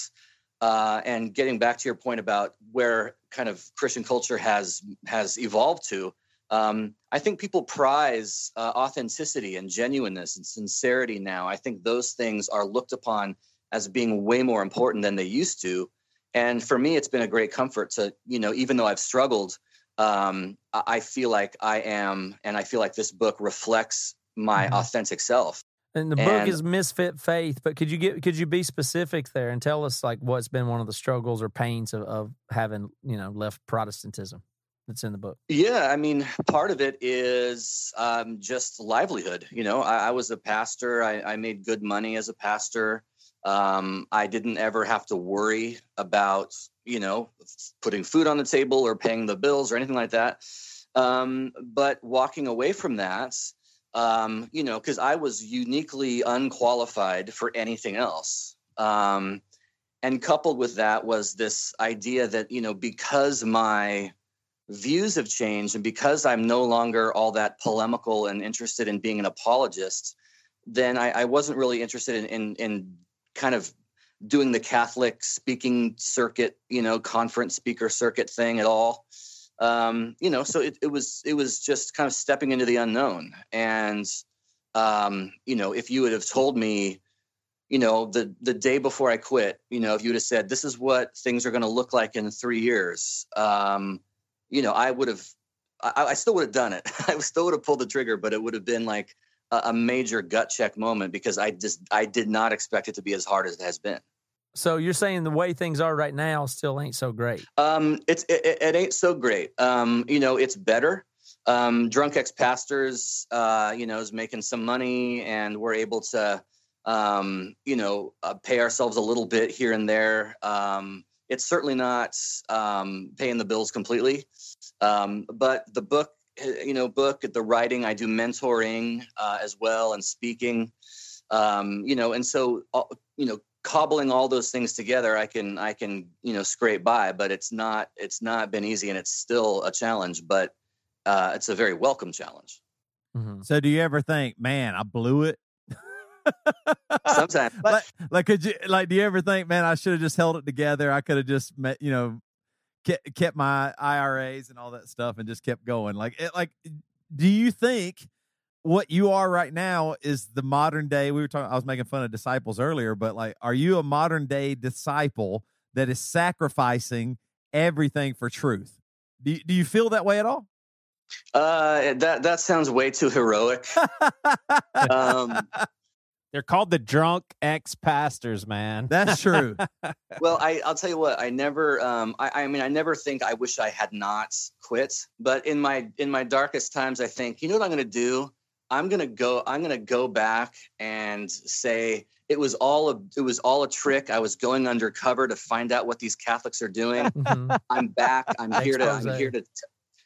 uh, and getting back to your point about where kind of Christian culture has has evolved to, um, I think people prize uh, authenticity and genuineness and sincerity now. I think those things are looked upon as being way more important than they used to. And for me, it's been a great comfort to, you know, even though I've struggled, um, I feel like I am, and I feel like this book reflects my Mhm. authentic self. And the book And- is Misfit Faith, but could you get could you be specific there and tell us like what's been one of the struggles or pains of, of having you know left Protestantism that's in the book? Yeah, I mean, part of it is um, just livelihood. You know, I, I was a pastor. I, I made good money as a pastor. Um, I didn't ever have to worry about, you know, putting food on the table or paying the bills or anything like that. Um, but walking away from that, um, you know, because I was uniquely unqualified for anything else. Um, and coupled with that was this idea that, you know, because my views have changed and because i'm no longer all that polemical and interested in being an apologist then i, I wasn't really interested in, in in kind of doing the catholic speaking circuit you know conference speaker circuit thing at all um you know so it, it was it was just kind of stepping into the unknown and um you know if you would have told me you know the the day before i quit you know if you would have said this is what things are going to look like in three years um you know, I would have, I, I still would have done it. <laughs> I still would have pulled the trigger, but it would have been like a, major gut check moment because I just, I did not expect it to be as hard as it has been. So you're saying the way things are right now still ain't so great. Um, it's, it, it- ain't so great. Um, you know, it's better. Um, drunk ex pastors, uh, you know, is making some money and we're able to, um, you know, uh, pay ourselves a little bit here and there. Um, it's certainly not um, paying the bills completely, um, but the book, you know, book the writing. I do mentoring uh, as well and speaking, um, you know, and so uh, you know, cobbling all those things together, I can I can you know scrape by, but it's not it's not been easy and it's still a challenge, but uh, it's a very welcome challenge. Mhm. So do you ever think, man, I blew it? Sometimes. <laughs> like, like, could you like? Do you ever think, man, I should have just held it together? I could have just met, you know, kept, kept my IRAs and all that stuff and just kept going. Like, it, like, do you think what you are right now is the modern day? We were talking. I was making fun of disciples earlier, but like, are you a modern day disciple that is sacrificing everything for truth? Do you, do you feel that way at all? Uh, that that sounds way too heroic. <laughs> Um, They're called the drunk ex pastors, man. That's true. <laughs> well, I I'll tell you what. I never. Um, I I mean, I never think I wish I had not quit. But in my in my darkest times, I think you know what I'm going to do. I'm going to go. I'm going to go back and say it was all a it was all a trick. I was going undercover to find out what these Catholics are doing. Mhm. I'm back. I'm <laughs> here to. I'm here to. t-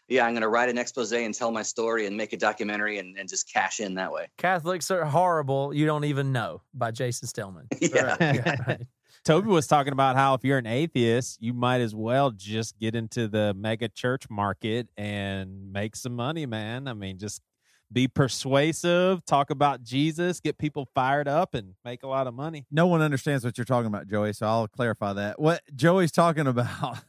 yeah, I'm going to write an expose and tell my story and make a documentary and, and just cash in that way. Catholics are horrible. You don't even know by Jason Stellman. <laughs> Yeah. Right, yeah, right. <laughs> Toby was talking about how if you're an atheist, you might as well just get into the mega church market and make some money, man. I mean, just be persuasive, talk about Jesus, get people fired up, and make a lot of money. no one understands what you're talking about, Joey. So I'll clarify that. What Joey's talking about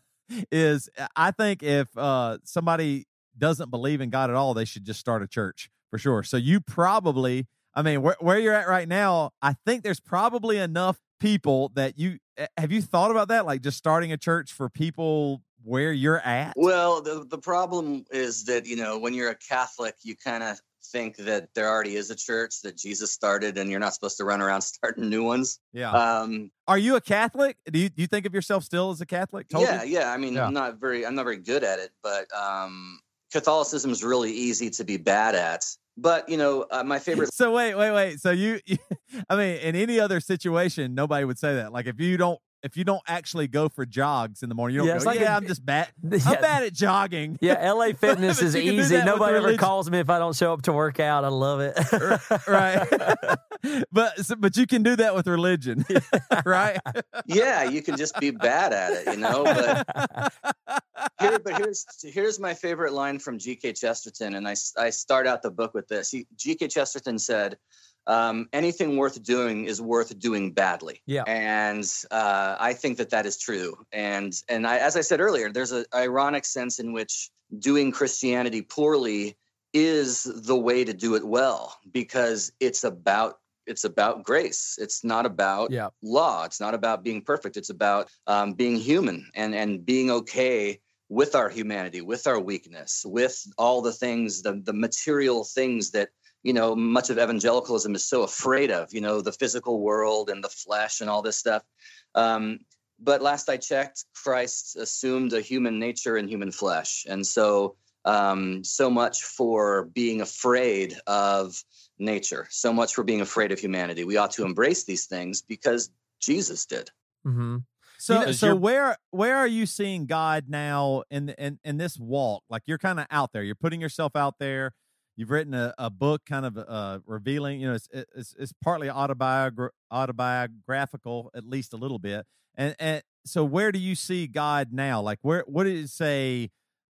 is I think if uh, somebody doesn't believe in God at all, they should just start a church for sure. So you probably, I mean, where, where you're at right now, I think there's probably enough people that you eh, have you thought about that, like just starting a church for people where you're at. Well, the the problem is that you know when you're a Catholic, you kind of think that there already is a church that Jesus started, and you're not supposed to run around <laughs> starting new ones. yeah. Um, Are you a Catholic? Do you do you think of yourself still as a Catholic? Toby? yeah, yeah. I mean, Yeah. I'm not very I'm not very good at it, but um, Catholicism is really easy to be bad at. But you know, uh, my favorite. <laughs> So wait, wait, wait. So you, you, <laughs> I mean, in any other situation, nobody would say that. Like if you don't, if you don't actually go for jogs in the morning, you don't Yeah, go, like yeah, a, I'm just bad. <laughs> Yeah. I'm bad at jogging. Yeah, LA <laughs> Fitness is you can do easy. Nobody ever calls me if I don't show up to work out. I love it. <laughs> right. but so, but you can do that with religion, right? yeah, you can just be bad at it, you know. But here, but here's here's my favorite line from G.K. Chesterton, and I I start out the book with this. He, G.K. Chesterton said, um, "Anything worth doing is worth doing badly." Yeah. and uh, I think that that is true. And and I, as I said earlier, there's an ironic sense in which doing Christianity poorly is the way to do it well because it's about it's about grace. It's not about yeah. law. It's not about being perfect. It's about um, being human and and being okay with our humanity, with our weakness, with all the things, the the material things that you know much of evangelicalism is so afraid of. You know, the physical world and the flesh and all this stuff. Um, but last I checked, Christ assumed a human nature and human flesh, and so um, so much for being afraid of nature, so much for being afraid of humanity. We ought to embrace these things because Jesus did. mm-hmm. So You know, so you're- where where are you seeing God now in in in this walk? Like you're kind of out there. You're putting yourself out there. You've written a, a book, kind of uh, revealing. You know, it's it's, it's partly autobiogra- autobiographical, at least a little bit. And and so, where do you see God now? Like, where what did it say?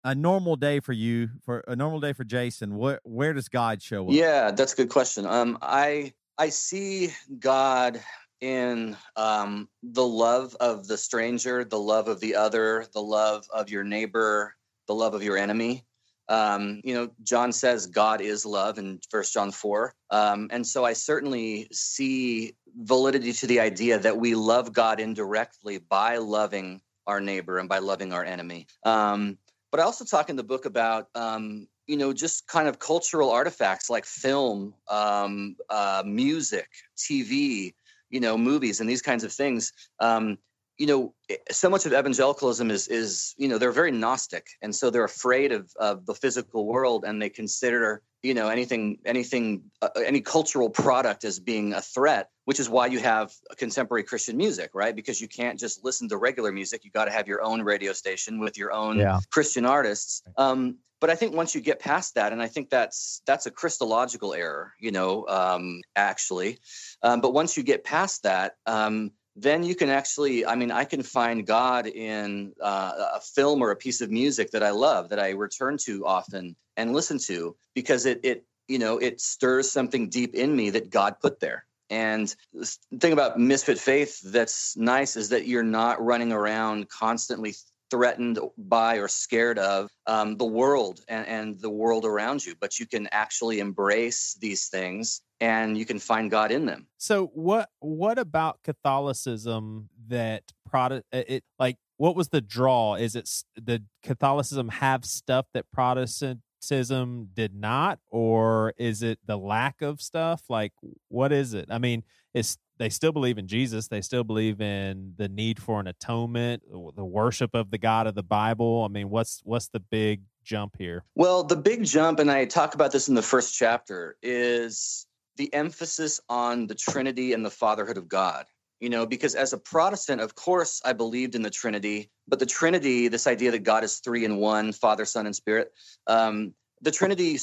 A normal day for you, for a normal day for Jason. Where where does God show up? Yeah, that's a good question. Um, I I see God in um, the love of the stranger, the love of the other, the love of your neighbor, the love of your enemy. Um, you know, John says God is love in First John four, um, and so I certainly see validity to the idea that we love God indirectly by loving our neighbor and by loving our enemy. Um, but I also talk in the book about um, you know just kind of cultural artifacts like film, um, uh, music, TV, you know, movies, and these kinds of things. Um, you know, so much of evangelicalism is is you know they're very gnostic, and so they're afraid of of the physical world, and they consider you know anything anything uh, any cultural product as being a threat which is why you have contemporary christian music right? Because you can't just listen to regular music. You got to have your own radio station with your own Yeah. christian artists. Um, but i think once you get past that and i think that's that's a christological error you know um, actually um, but once you get past that um, then you can actually i mean i can find god in uh, a film or a piece of music that i love that i return to often and listen to because it it you know, it stirs something deep in me that God put there. And the thing about misfit faith that's nice is that you're not running around constantly threatened by or scared of um, the world and, and the world around you, but you can actually embrace these things and you can find God in them. So what what about Catholicism that Protestant it like what was the draw? Is it the Catholicism have stuff that Protestantism did not, or is it the lack of stuff? Like what is it? I mean, it's they still believe in Jesus. They still believe in the need for an atonement, the worship of the God of the Bible. I mean, what's what's the big jump here? Well, the big jump, and I talk about this in the first chapter, is the emphasis on the Trinity and the fatherhood of God. You know, because as a Protestant, of course, I believed in the Trinity, but the Trinity, this idea that God is three in one Father, Son, and Spirit, um, the Trinity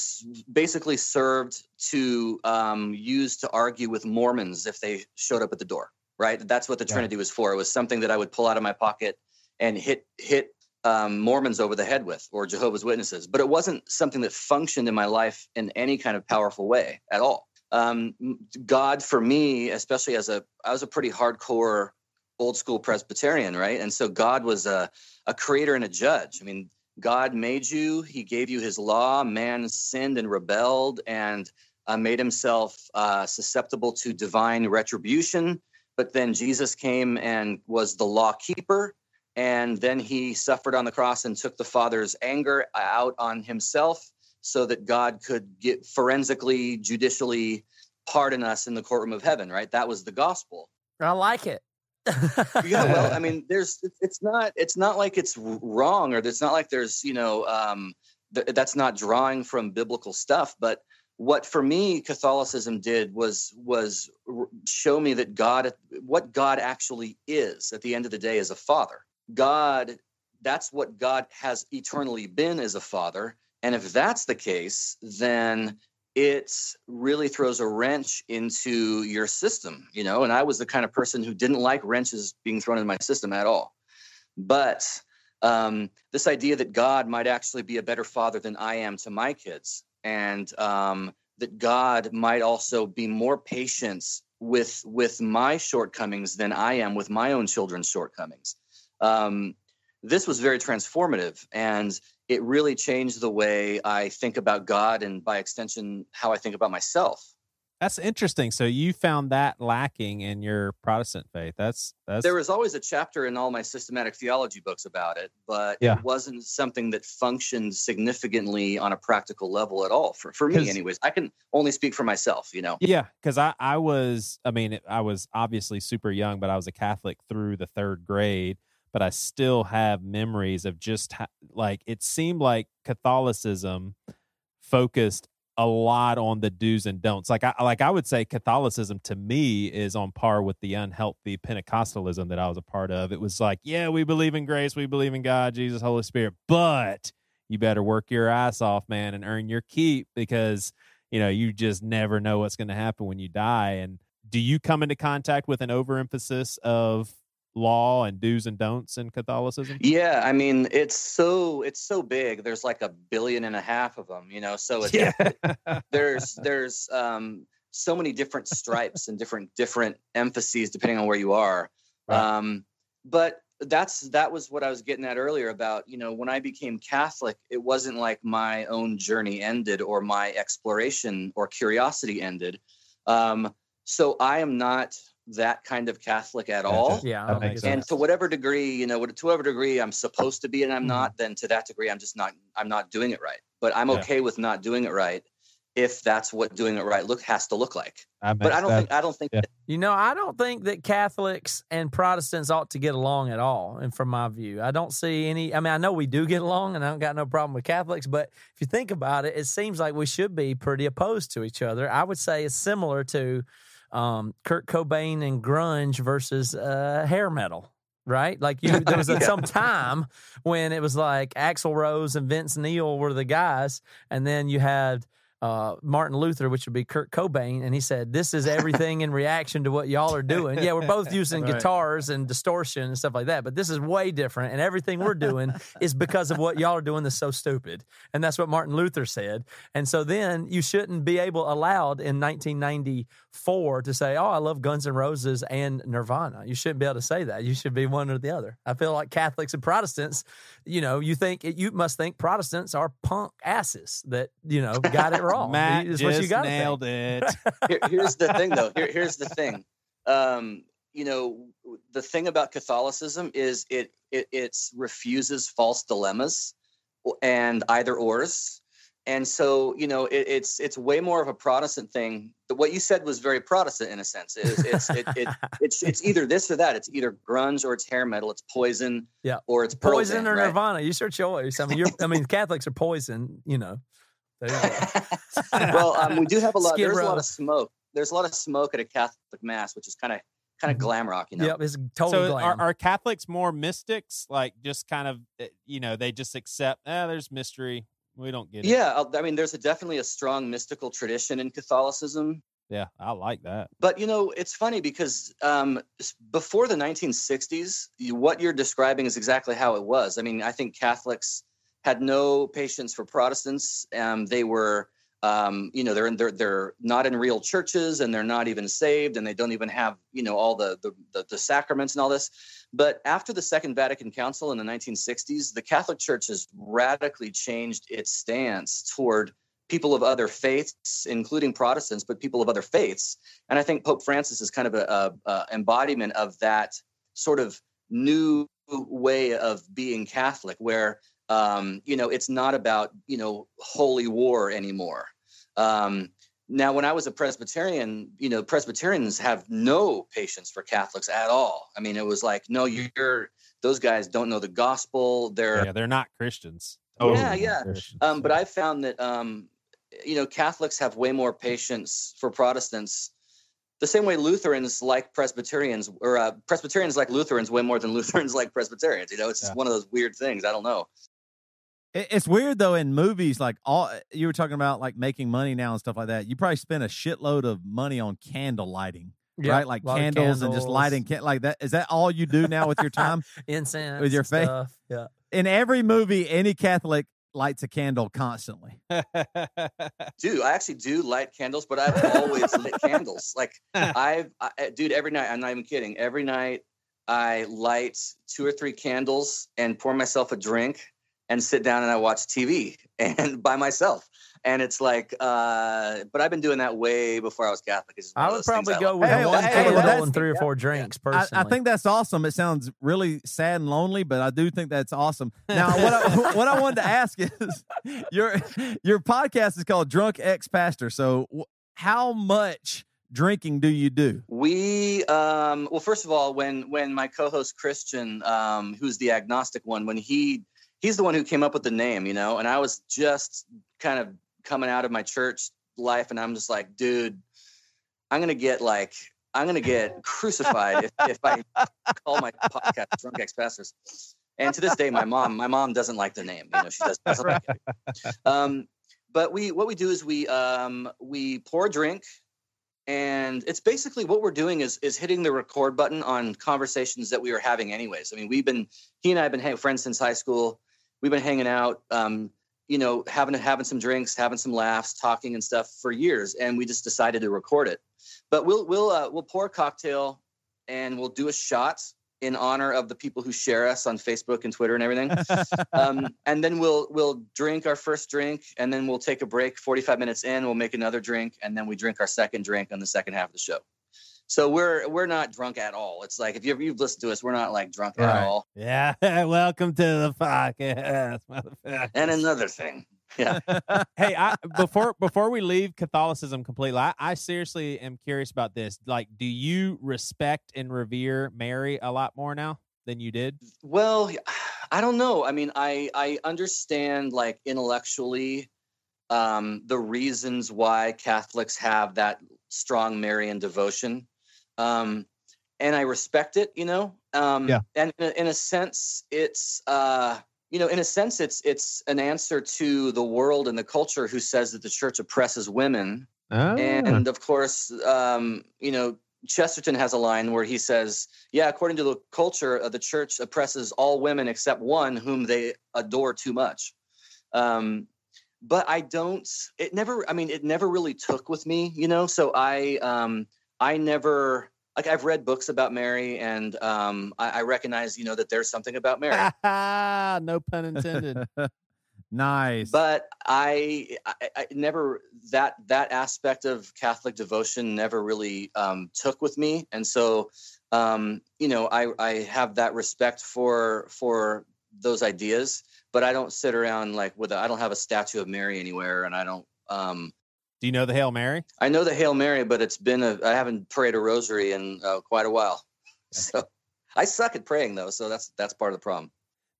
basically served to um, use to argue with Mormons if they showed up at the door, right? That's what the Yeah. Trinity was for. It was something that I would pull out of my pocket and hit hit um, Mormons over the head with or Jehovah's Witnesses, but it wasn't something that functioned in my life in any kind of powerful way at all. Um, God, for me, especially as a, I was a pretty hardcore old school Presbyterian, right? And so God was a, a creator and a judge. I mean, God made you, He gave you His law. Man sinned and rebelled and uh, made himself uh, susceptible to divine retribution. But then Jesus came and was the law keeper and then he suffered on the cross and took the father's anger out on himself so that god could get forensically judicially pardon us in the courtroom of heaven right that was the gospel I like it. Yeah well i mean there's it's- not it's not like it's wrong or it's not like there's you know um th- that's not drawing from biblical stuff but what for me catholicism did was was show me that god what god actually is at the end of the day is a father. God that's what god has eternally been as a father and if that's the case then it really throws a wrench into your system, you know. And I was the kind of person who didn't like wrenches being thrown in my system at all. But um, this idea that God might actually be a better father than I am to my kids, and um, that God might also be more patient with with my shortcomings than I am with my own children's shortcomings. Um, this was very transformative, and it really changed the way I think about God and by extension, how I think about myself. That's interesting. So you found that lacking in your Protestant faith. That's that's There was always a chapter in all my systematic theology books about it, but Yeah. it wasn't something that functioned significantly on a practical level at all for, for me anyways. I can only speak for myself, you know. Yeah, because I I was I mean I was obviously super young, but I was a Catholic through the third grade. But I still have memories of just like it seemed like Catholicism focused a lot on the do's and don'ts. Like I like I would say Catholicism to me is on par with the unhealthy Pentecostalism that I was a part of. It was like, yeah, we believe in grace, we believe in God, Jesus, Holy Spirit, but you better work your ass off, man, and earn your keep because you know you just never know what's going to happen when you die. And do you come into contact with an overemphasis of law and do's and don'ts in Catholicism? Yeah, I mean, it's so it's so big. There's like a billion and a half of them, you know. So it's <laughs> there's there's um so many different stripes and different different emphases depending on where you are Right. um but that's that was what i was getting at earlier about you know when i became catholic it wasn't like my own journey ended or my exploration or curiosity ended um so i am not that kind of catholic at all Yeah, I That don't think makes it's and to whatever degree you know to whatever degree i'm supposed to be and i'm mm-hmm. not then to that degree i'm just not i'm not doing it right but i'm Yeah. okay with not doing it right if that's what doing it right look has to look like I but i don't that- think i don't think yeah. that, You know, I don't think that Catholics and Protestants ought to get along at all. And from my view, I don't see any. I mean, I know we do get along, and I don't got no problem with Catholics. But if you think about it, it seems like we should be pretty opposed to each other. I would say it's similar to um, Kurt Cobain and grunge versus uh, hair metal. Right, like you, there was <laughs> a, some time when it was like Axl Rose and Vince Neil were the guys, and then you had uh, Martin Luther, which would be Kurt Cobain, and he said, "This is everything in reaction to what y'all are doing." Yeah, we're both <laughs> using Right. guitars and distortion and stuff like that, but this is way different, and everything we're doing is because of what y'all are doing that's so stupid, and that's what Martin Luther said. And so then you shouldn't be able allowed in 1994 to say, "Oh, I love Guns N' Roses and Nirvana." You shouldn't be able to say that. You should be one or the other. I feel like Catholics and Protestants, you know, you think you must think Protestants are punk asses that you know <laughs> got it wrong. Matt It's just what you gotta nailed think. it. <laughs> Here, here's the thing, though. Here, here's the thing. Um, you know, the thing about Catholicism is it it it's refuses false dilemmas and either ors. And so, you know, it, it's it's way more of a Protestant thing. What you said was very Protestant in a sense. It's it's it, it, <laughs> it's it's either this or that. It's either grunge or it's hair metal. It's poison, Yeah. or it's Pearl Poison Jam, or right? Nirvana. You your choice. I mean, you're, I mean, Catholics are poison. You know. You <laughs> well, um, we do have a lot. Skid There's a lot of smoke. There's a lot of smoke at a Catholic mass, which is kind of kind of glam rock, you know. Yep, it's total so are, glam. are Catholics more mystics? Like just kind of, eh, you know, they just accept, eh, there's mystery. We don't get it. Yeah, uh, I mean, there's a definitely a strong mystical tradition in Catholicism. Yeah, I like that. But you know, it's funny because um, before the 1960s, you, what you're describing is exactly how it was. I mean, I think Catholics had no patience for Protestants. Um, they were, um, you know, they're in, they're they're not in real churches, and they're not even saved, and they don't even have, you know, all the the, the, the sacraments and all this. But after the Second Vatican Council in the 1960s, the Catholic Church has radically changed its stance toward people of other faiths, including Protestants, but people of other faiths. And I think Pope Francis is kind of a, a, a embodiment of that sort of new way of being Catholic, where um, you know it's not about you know holy war anymore. Um, now, when I was a Presbyterian, you know, Presbyterians have no patience for Catholics at all. I mean, it was like, no, you're those guys don't know the gospel. They're Yeah, they're not Christians. Oh, Yeah, yeah. um, but I found that um, you know Catholics have way more patience for Protestants, the same way Lutherans like Presbyterians, or uh, Presbyterians like Lutherans way more than <laughs> Lutherans like Presbyterians. You know, it's just Yeah. one of those weird things. I don't know. It- It's weird though in movies, like all eh, you were talking about, like making money now and stuff like that. You probably spend a shitload of money on candle lighting, Yeah, right? Like a lot of candles, and just lighting, can- like that. Is that all you do now with your time? <laughs> incense with your and faith. stuff. Yeah. in every movie, any Catholic lights a candle constantly. <laughs> Do I actually do light candles? But I've always lit candles. Like <laughs> I've, I, eh, dude, every night. I'm not even kidding. Every night I light two or three candles and pour myself a drink and sit down and I watch TV <laughs> and by myself. And it's like, uh, but I've been doing that way before I was Catholic. It's I would probably I go with Hey, one well, hey, candle well, and three or four drinks I, personally. I think that's awesome. It sounds really sad and lonely, but I do think that's awesome. Now, <laughs> what I, <laughs> what I wanted to ask is your your podcast is called Drunk Ex Pastor. So, how much drinking do you do? We um well first of all when when my co-host Christian um who's the agnostic one when he he's the one who came up with the name, you know, and I was just kind of coming out of my church life and I'm just like, dude, I'm to get like I'm to get crucified if, if I call my podcast Drunk Ex Pastors. And to this day my mom my mom doesn't like the name, you know, she does, doesn't like it. Um but we what we do is we um we pour a drink and it's basically what we're doing is is hitting the record button on conversations that we were having anyways i mean we've been he and i have been friends since high school we've been hanging out um you know having having some drinks having some laughs talking and stuff for years and we just decided to record it but we'll we'll uh, we'll pour a cocktail and we'll do a shot in honor of the people who share us on facebook and twitter and everything <laughs> um, and then we'll we'll drink our first drink, and then we'll take a break. Forty five minutes in, we'll make another drink, and then we drink our second drink on the second half of the show. So we're we're not drunk at all. It's like if you ever you've listened to us, we're not like drunk Right. at all. yeah, <laughs> welcome to the podcast, motherfucker. And another thing, yeah, <laughs> hey, I, before before we leave Catholicism completely, I, I seriously am curious about this. Like, do you respect and revere Mary a lot more now than you did? well, <sighs> I don't know. I mean, I I understand like intellectually um, the reasons why Catholics have that strong Marian devotion, um, and I respect it. You know, um, Yeah. and in a, in a sense, it's uh, you know, in a sense, it's it's an answer to the world and the culture who says that the church oppresses women, Oh. and of course, um, you know, Chesterton has a line where he says, "Yeah, according to the culture, uh, the church oppresses all women except one whom they adore too much." Um, but I don't. It never. I mean, it never really took with me, you know. So I, um, I never like. I've read books about Mary, and um, I, I recognize, you know, that there's something about Mary. <laughs> no pun intended. <laughs> nice. but I, I, I never that that aspect of Catholic devotion never really um, took with me, and so um, you know I I have that respect for for those ideas, but I don't sit around like with I I don't have a statue of Mary anywhere, and I don't. Um, Do you know the Hail Mary? I know the Hail Mary, but it's been a I haven't prayed a rosary in uh, quite a while, <laughs> so I suck at praying though, so that's that's part of the problem.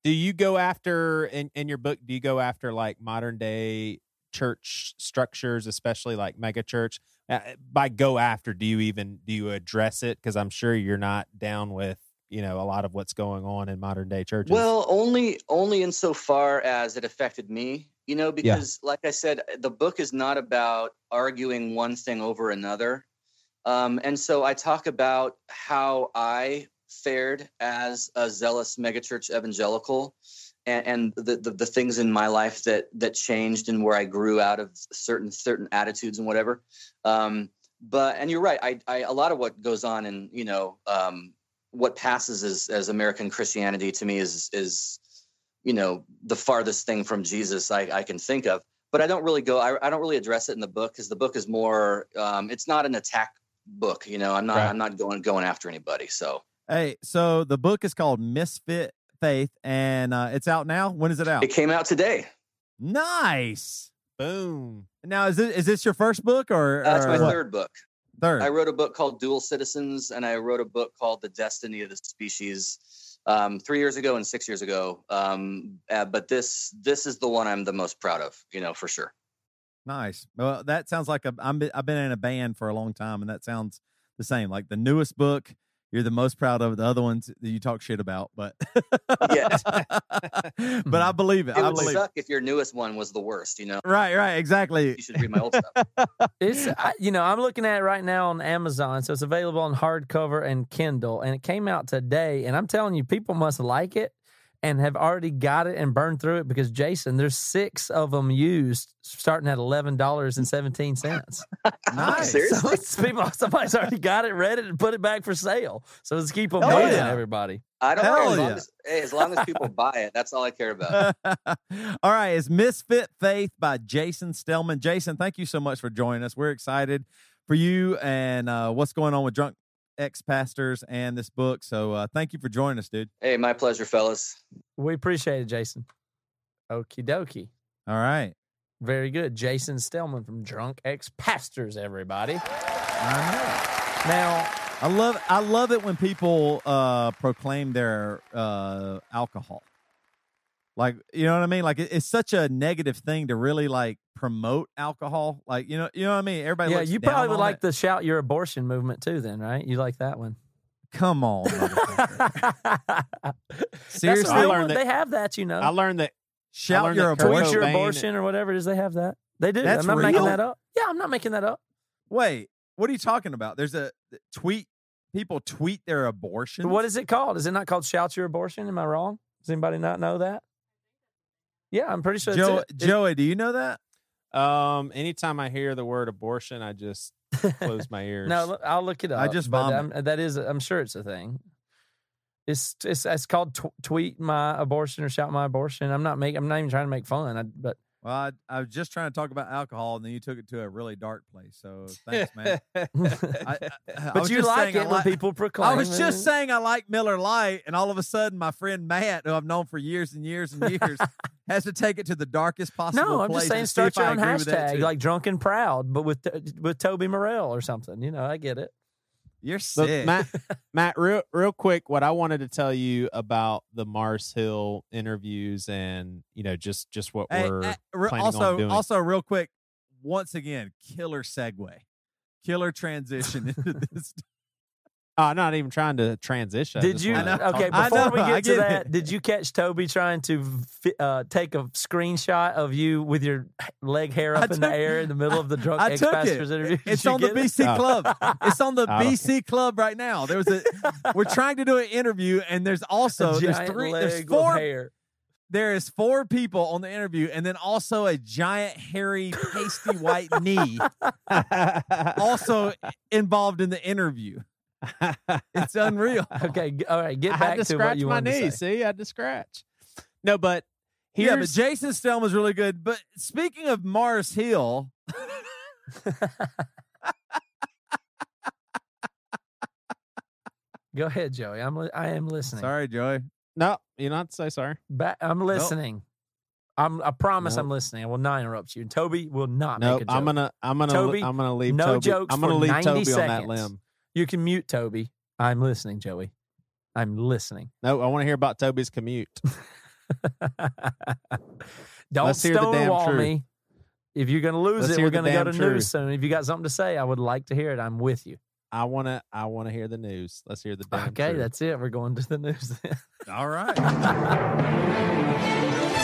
Do you go after in, in your book? Do you go after like modern day church structures, especially like mega church? Uh, by go after, do you even do you address it? Because I'm sure you're not down with you know a lot of what's going on in modern day churches. Well, only only insofar as it affected me, you know, because like I said, the book is not about arguing one thing over another. Um, and so I talk about how I fared as a zealous megachurch evangelical and, and the, the the things in my life that that changed and where I grew out of certain certain attitudes and whatever. Um, but and you're right, I, I a lot of what goes on in you know um, what passes as as American Christianity to me is is you know the farthest thing from Jesus I, I can think of. But I don't really go. I, I don't really address it in the book because the book is more. Um, it's not an attack book. You know, I'm not. Right. I'm not going going after anybody. So hey, so the book is called Misfit Faith, and uh, it's out now. When is it out? it came out today. Nice. boom. Now, is this is this your first book or, That's my what? third book. Third. I wrote a book called Dual Citizens, and I wrote a book called The Destiny of the Species um, three years ago and six years ago. Um, uh, but this this is the one I'm the most proud of. You know, for sure. Nice. Well, that sounds like a, I'm, I've been in a band for a long time, and that sounds the same. Like the newest book, you're the most proud of. The other ones that you talk shit about, but Yes. <laughs> but I hmm. believe it. It I would believe. suck if your newest one was the worst. You know, Right, right, exactly. you should read my old stuff. <laughs> It's I, you know I'm looking at it right now on Amazon, so it's available on hardcover and Kindle, and it came out today. And I'm telling you, people must like it and have already got it and burned through it because Jason, there's six of them used, starting at eleven dollars and seventeen cents. <laughs> Nice. Seriously? So <laughs> people, somebody's already got it, read it, and put it back for sale. So let's keep them Hell moving, yeah. everybody. I don't Hell care as long as hey, as long as people <laughs> buy it. That's all I care about. All right, it's Misfit Faith by Jason Stellman. Jason, thank you so much for joining us. We're excited for you and uh, what's going on with drunk ex pastors and this book. So uh, thank you for joining us, dude. Hey, my pleasure, fellas. We appreciate it, Jason. Okie dokie. All right. Very good. Jason Stellman from Drunk Ex Pastors, everybody. I know. Now, I love I love it when people uh proclaim their uh alcohol. Like you know what I mean? Like it's such a negative thing to really like promote alcohol. Like you know you know what I mean? Everybody yeah, looks you down probably would like it. the shout your abortion movement too, then, right? You like that one? Come on. <laughs> Seriously? I learned that- they have that, you know. I learned that Shout learned your that abortion. your abortion or whatever it is. They have that. They do. That's I'm not making that up. Yeah, I'm not making that up. Wait, what are you talking about? There's a tweet. People tweet their abortion. What is it called? Is it not called shout your abortion? Am I wrong? Does anybody not know that? Yeah, I'm pretty sure. Joe, it's it. Joey? Do you know that? um anytime I hear the word abortion, I just close my <laughs> ears. No, I'll look it up. I just but vomit. I'm- that is, I'm sure it's a thing. It's it's it's called tw- tweet my abortion or shout my abortion. I'm not making. I'm not even trying to make fun. I, but Well, I, I was just trying to talk about alcohol, and then you took it to a really dark place. So <laughs> thanks, man. <laughs> I, I, but was you just like saying I it when people proclaim. I was just saying I like Miller Lite, and all of a sudden, my friend Matt, who I've known for years and years and years, <laughs> has to take it to the darkest possible No, I'm place. just saying start your own agree with that, hashtag, like drunk and proud, but with with Toby Morrell or something. You know, I get it. You're sick. Matt, <laughs> Matt, real real quick, what I wanted to tell you about the Mars Hill interviews and you know just just what Hey, we're re- planning on also, also, real quick, once again, killer segue, killer transition <laughs> into this. Oh, I'm not even trying to transition. Did you? wanna Okay, before know, we I get to that, it. did you catch Toby trying to uh, take a screenshot of you with your leg hair I up in the air in the middle of the drunk I ex took pastors it. interview? Did It's on the get it? BC Oh. Club. It's on the <laughs> BC Club right now. There was a. We're trying to do an interview, and there's also there's three. leg There's four. hair. There is four people on the interview, and then also a giant, hairy, pasty white knee <laughs> also involved in the interview. It's unreal. <laughs> Okay, all right, get I back had to to scratch what you my wanted knee. to say. See, I had to scratch. No, but here's yeah, but Jason Stone was really good. But speaking of Mars Hill, <laughs> Go ahead, Joey. I'm li- I am listening. sorry, Joey. no, you're not say sorry. Ba- I'm listening. I'm. I promise Nope. I'm listening. I will not interrupt you. And Toby will not No, make a joke. I'm gonna, I'm gonna, Toby, I'm gonna leave no Toby. jokes I'm gonna leave 90 Toby on that limb. You can mute Toby. I'm listening, Joey. I'm listening. No, I want to hear about Toby's commute. <laughs> Don't Let's hear the damn stonewall truth. me. If you're going to lose Let's it, hear we're going to go to truth. news soon. If you got something to say, I would like to hear it. I'm with you. I wanna, I wanna hear the news. Let's hear the damn okay, truth. that's it. We're going to the news. All right. <laughs>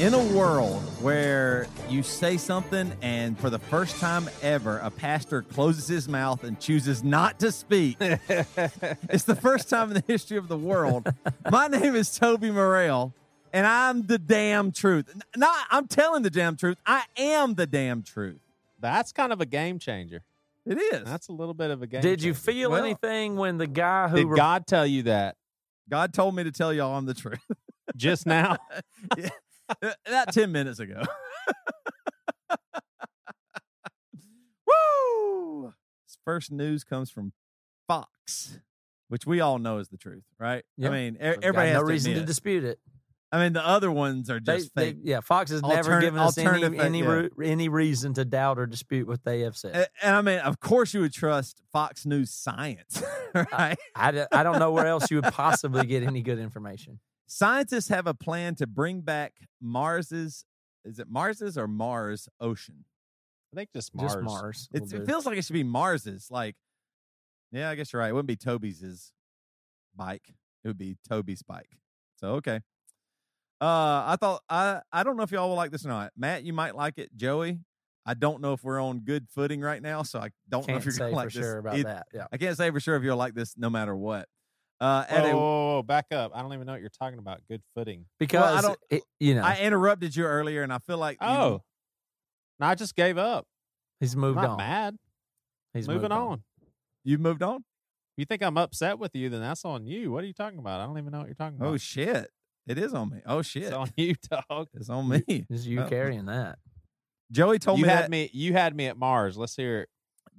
In a world where you say something and for the first time ever, a pastor closes his mouth and chooses not to speak, <laughs> it's the first time in the history of the world. My name is Toby Morrell, and I'm the damn truth. Not, I'm telling the damn truth. I am the damn truth. That's kind of a game changer. It is. That's a little bit of a game. Did you feel Well- anything when the guy who Did re- God tell you that God told me to tell y'all I'm the truth. just now? <laughs> About 10 minutes ago. <laughs> Woo! This first news comes from Fox, which we all know is the truth, right? Yeah. I mean, e- Got everybody has no to reason to dispute it. I mean, the other ones are just they- fake. yeah, Fox has never given us any alternative, any yeah. ru- any reason to doubt or dispute what they have said. A- and I mean, of course, you would trust Fox News science, <laughs> right? I, d- I don't know where else you would possibly get any good information. Scientists have a plan to bring back Mars's. Is it Mars's or Mars ocean? I think just Mars. Just Mars. will It's, do. it feels like it should be Mars's. Like, yeah, I guess you're right. It wouldn't be Toby's bike. It would be Toby's bike. So okay. Uh, I thought I I don't know if y'all will like this or not. Matt, you might like it. Joey, I don't know if we're on good footing right now, so I don't know Can't if you're gonna for like this. sure about either. that. Yeah. I can't say for sure if you'll like this no matter what. Uh, Whoa, a- whoa, whoa, whoa, back up. I don't even know what you're talking about. Good footing. Because I don't- it, you know I interrupted you earlier, and I feel like you- Oh, no, I just gave up. he's I'm moved not on. mad. He's Moving moved on. You've moved on. If you think I'm upset with you, then that's on you. What are you talking about? I don't even know what you're talking about. Oh shit! It is on me. Oh shit! It's on you, dog. It's on me. Is you Oh. carrying that? Joey told You me had that. me. You had me at Mars. Let's hear it.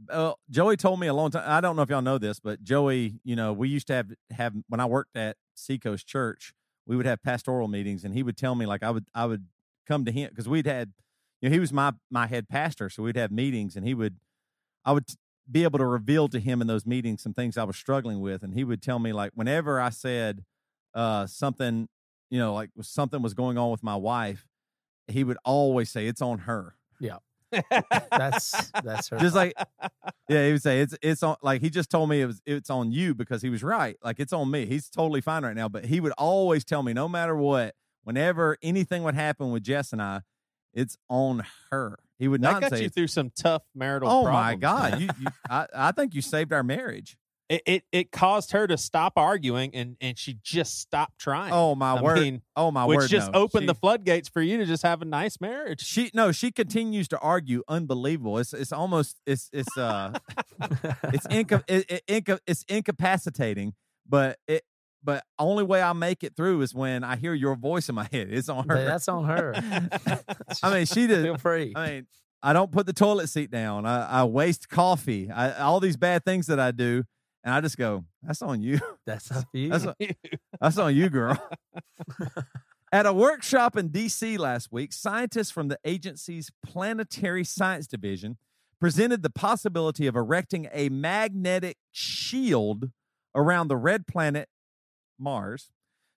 Uh, Joey told me a long time. I don't know if y'all know this, but Joey, you know, we used to have have when I worked at Seacoast Church, we would have pastoral meetings, and he would tell me like I would I would come to him because we'd had, you know, he was my my head pastor, so we'd have meetings, and he would, I would be able to reveal to him in those meetings some things I was struggling with, and he would tell me like whenever I said uh something, you know, like something was going on with my wife, he would always say it's on her. <laughs> That's that's her. Just like <laughs> yeah, he would say it's it's on like he just told me it was it's on you because he was right. Like it's on me. He's totally fine right now. But he would always tell me, no matter what, whenever anything would happen with Jess and I, it's on her. He would That not got say, you through some tough marital. "Oh my god, you, you I, I think you saved our marriage." It, it it caused her to stop arguing, and and she just stopped trying. Oh my I word! mean, oh my which word! just no. opened She- the floodgates for you to just have a nice marriage. She no, she continues to argue. Unbelievable. It's it's almost it's it's uh <laughs> it's inca- it, it, inca- it's incapacitating, but it but only way I make it through is when I hear your voice in my head. It's on her. That's on her. <laughs> I mean, she did. Feel free. I mean, I don't put the toilet seat down. I, I waste coffee. I, all these bad things that I do, and I just go, "That's on you. <laughs> That's to you. That's on, that's on you, girl." <laughs> At a workshop in D.C. last week, scientists from the agency's Planetary Science Division presented the possibility of erecting a magnetic shield around the red planet Mars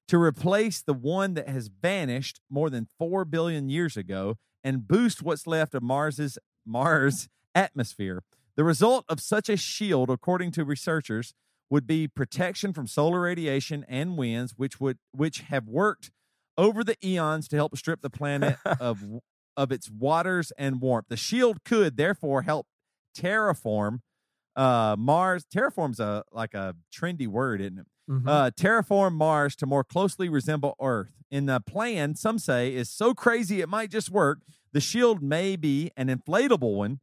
to replace the one that has vanished more than 4 billion years ago and boost what's left of Mars's Mars atmosphere. The result of such a shield, according to researchers, would be protection from solar radiation and winds, which would which have worked over the eons to help strip the planet <laughs> of of its waters and warmth. The shield could therefore help terraform uh Mars. Terraform's a like a trendy word, isn't it? Mhm. uh, terraform Mars to more closely resemble Earth. In the plan, some say is so crazy it might just work. The shield may be an inflatable one,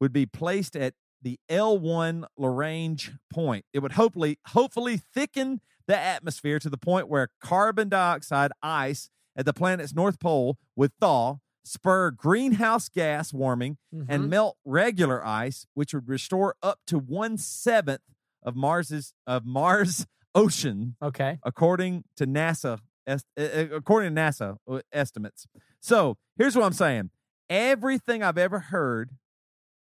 would be placed at the L1 Lagrange point. It would hopefully hopefully thicken the atmosphere to the point where carbon dioxide ice at the planet's north pole would thaw, spur greenhouse gas warming, Mhm. and melt regular ice, which would restore up to one seventh of Mars's of Mars <laughs> ocean, okay. according to NASA. est- According to NASA uh, estimates. So here's what I'm saying: everything I've ever heard,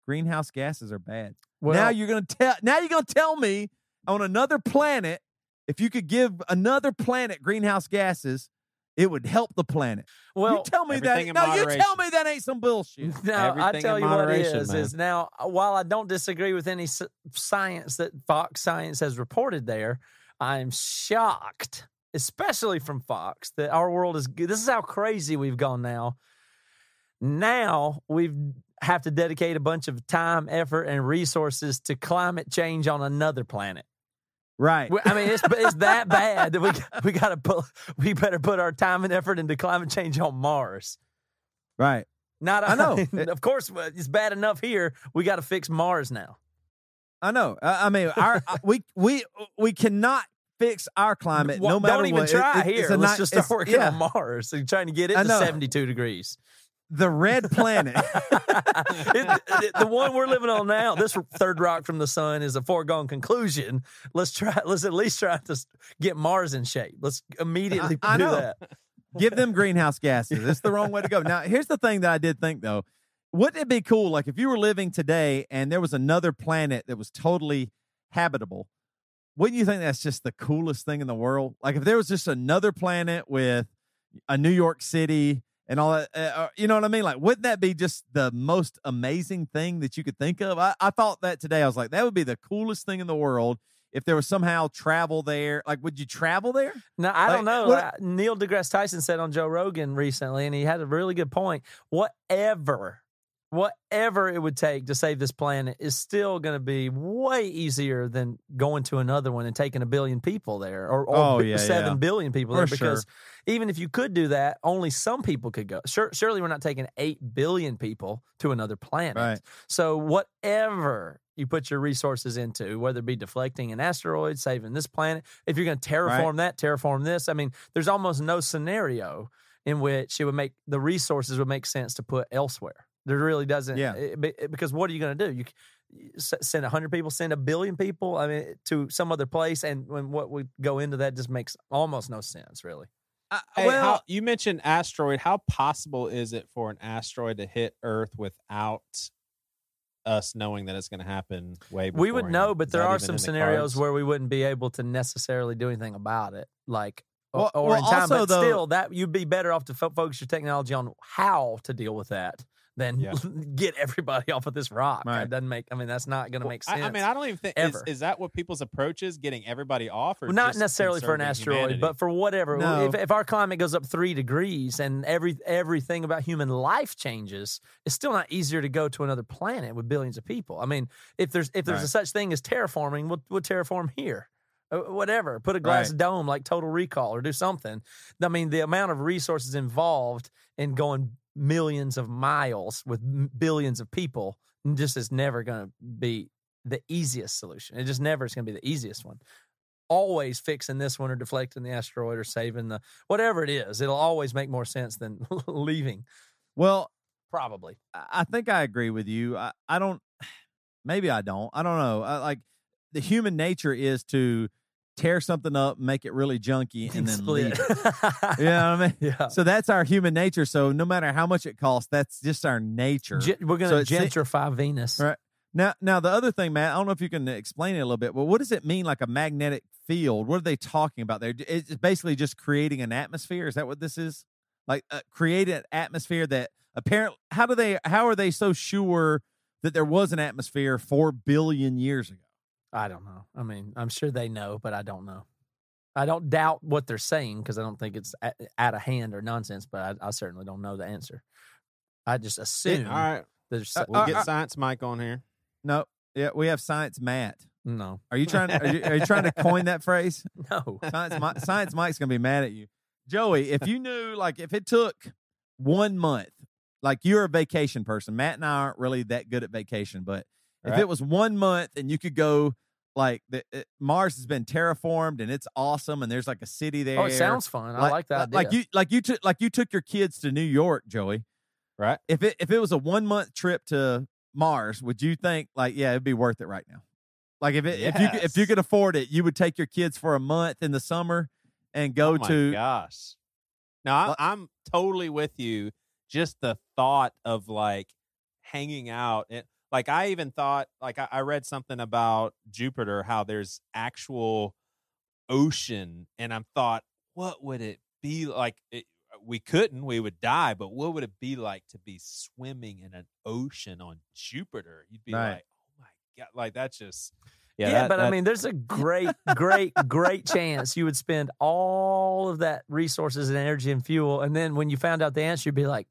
greenhouse gases are bad. now you're gonna tell. Now you're gonna tell me on another planet, if you could give another planet greenhouse gases, it would help the planet. Well, you tell me that. No, you tell me that ain't some bullshit. <laughs> Now I tell you what it is is man. is now uh, while I don't disagree with any science that Fox Science has reported there, I'm shocked, especially from Fox, that our world is. This is how crazy we've gone now. Now we've have to dedicate a bunch of time, effort, and resources to climate change on another planet. Right. I mean, it's it's that bad that we we got to put we better put our time and effort into climate change on Mars. Right. Not, I know. <laughs> of course, it's bad enough here. We got to fix Mars now. I know. I, I mean, our <laughs> we we we cannot fix our climate Well, no matter don't even what. It- try it- here. it's a Let's ni- just start working yeah, on Mars and trying to get it to 72 degrees. The red planet. <laughs> It- it- the one we're living on now, this third rock from the sun, is a foregone conclusion. Let's try. Let's at least try to get Mars in shape. Let's immediately I- I do know. that. Give them greenhouse gases. It's the wrong way to go. Now, here's the thing that I did think though. Wouldn't it be cool, like if you were living today and there was another planet that was totally habitable? Wouldn't you think that's just the coolest thing in the world? Like if there was just another planet with a New York City and all that, uh, uh, you know what I mean? Like, wouldn't that be just the most amazing thing that you could think of? I, I thought that today. I was like, that would be the coolest thing in the world if there was somehow travel there. Like, would you travel there? No, I Like, don't know. what- Neil deGrasse Tyson said on Joe Rogan recently, and he had a really good point. Whatever, whatever it would take to save this planet is still going to be way easier than going to another one and taking a billion people there, or, or Oh, yeah, seven yeah. billion people For there. Because sure. even if you could do that, only some people could go. Sure, surely we're not taking eight billion people to another planet. Right. So whatever you put your resources into, whether it be deflecting an asteroid, saving this planet, if you're going to terraform that, terraform this, I mean, there's almost no scenario in which it would make the resources would make sense to put elsewhere. There really doesn't. Yeah. it- be- eh, because what are you going to do? You c- s- send a hundred people, send a billion people. I mean, to some other place, and when what would go into that just makes almost no sense, really. I, Hey, well, how, you mentioned asteroid. How possible is it for an asteroid to hit Earth without us knowing that it's going to happen way before? We would know, but Is there are some the scenarios cards? where we wouldn't be able to necessarily do anything about it, like or, Well- or well, in time. also, but though- still, that you'd be better off to fo- focus your technology on how to deal with that than Yeah. <laughs> get everybody <laughs> off of this rock. Right. That doesn't make. I mean, that's not going to Well, make sense. I mean, I don't even think is, ever. is that what people's approach is, getting everybody off, or Well, not necessarily for an asteroid, humanity? but for whatever. No. If, if our climate goes up three degrees and every everything about human life changes, it's still not easier to go to another planet with billions of people. I mean, if there's if there's a such thing as terraforming, we'll, we'll terraform here. Uh, Whatever, put a glass Right. dome like Total Recall or do something. I mean, the amount of resources involved in going millions of miles with billions of people just is never going to be the easiest solution. It just never is going to be the easiest one always fixing this one or deflecting the asteroid or saving the whatever it is. It'll always make more sense than <laughs> leaving. well, Probably. I think I agree with you. I, I don't. <sighs> Maybe I don't. I don't know. I, like the human nature is to tear something up, make it really junky, and then split. leave. it. <laughs> You know what I mean? yeah. So that's our human nature. So no matter how much it costs, that's just our nature. We're going to it's- gentrify Venus. Right. Now, now the other thing, Matt, I don't know if you can explain it a little bit, but what does it mean, like a magnetic field? What are they talking about there? It's basically just creating an atmosphere. Is that what this is? Like uh, create an atmosphere that apparently, how do they, how are they so sure that there was an atmosphere four billion years ago? I don't know. I mean, I'm sure they know, but I don't know. I don't doubt what they're saying because I don't think it's a- out of hand or nonsense, but I, I certainly don't know the answer. I just assume All right, there's Uh, we'll uh, get uh, Science Mike on here. No, yeah, we have science Matt. no, Are you trying? Are you, are you trying to coin that phrase? <laughs> no. Science, Mi- <laughs> science Mike's gonna be mad at you, Joey. If you knew, like, if it took one month, like you're a vacation person. Matt and I aren't really that good at vacation, but if Right. it was one month and you could go, like, the, it, Mars has been terraformed and it's awesome, and there's like a city there. Oh, it sounds fun. I like that. Like idea. you, like you took, like you took your kids to New York, Joey. Right. If it if it was a one month trip to Mars, would you think like, yeah, it'd be worth it right now? Like if it, if you could- if you could afford it, you would take your kids for a month in the summer and go oh my to gosh. No, I'm, Well- I'm totally with you. Just the thought of like hanging out. It, like I even thought, like I, I read something about Jupiter, how there's actual ocean, and I'm thought, what would it be like? It, we couldn't, we would die. But what would it be like to be swimming in an ocean on Jupiter? You'd be Right. like, oh my god, like that's just. Yeah, Yeah, that- but I mean, there's a great, great, great chance you would spend all of that resources and energy and fuel, and then when you found out the answer, you'd be like,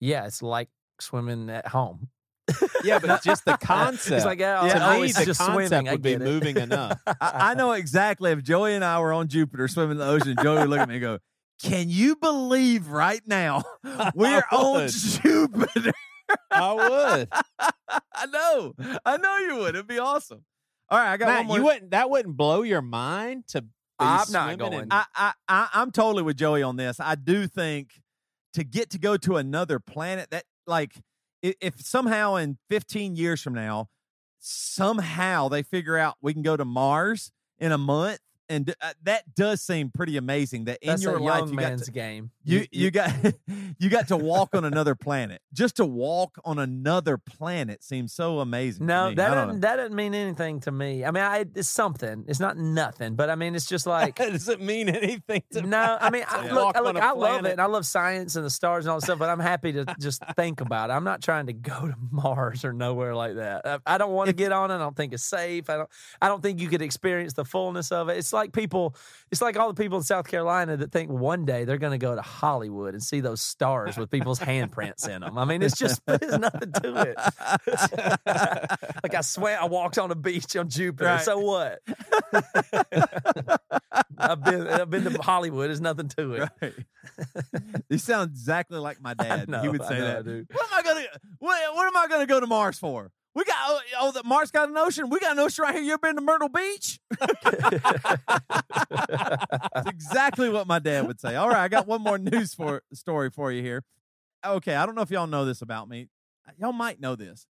"Yeah, it's like swimming at home." <laughs> yeah, but it's just the concept. It's like, yeah, to me, the just concept swimming. Would be it. moving enough. <laughs> I, I know exactly if Joey and I were on Jupiter swimming in the ocean, Joey would look at me and go, Can you believe right now <laughs> we're on. Jupiter? I would. I know. I know you would. It'd be awesome. All right, I got one more. you wouldn't. That wouldn't blow your mind to. Be I'm not swimming going. in- I, I, I, I'm totally with Joey on this. I do think to get to go to another planet that, like, if, somehow in 15 years from now, somehow they figure out we can go to Mars in a month, and uh, that does seem pretty amazing. That in That's your life you got man's to, game. you you got <laughs> you got to walk on another planet. Just to walk on another planet seems so amazing. No, that doesn't, that doesn't mean anything to me. I mean, I, it's something. It's not nothing, but I mean, it's just like Does <laughs> it mean anything to no. I mean, I, <laughs> look, I, look, I love it, and I love science and the stars and all that stuff. But I'm happy to just think about it. I'm not trying to go to Mars or nowhere like that. I, I don't want to get on it. I don't think it's safe. I don't. I don't think you could experience the fullness of it. It's like people. It's like all the people in South Carolina that think one day they're going to go to Hollywood and see those stars with people's handprints in them. I mean, it's just <laughs> there's nothing to it. <laughs> like I swear, I walked on a beach on Jupiter. Right. So what? <laughs> I've been I've been to Hollywood. There's nothing to it. Right. you sound exactly like my dad. he would say know, that. dude. What am I gonna? What, what am I gonna go to Mars for? We got oh, oh, the Mars got an ocean. We got an ocean right here. You ever been to Myrtle Beach? <laughs> That's exactly what my dad would say. All right, I got one more news for story for you here. Okay, I don't know if y'all know this about me. Y'all might know this.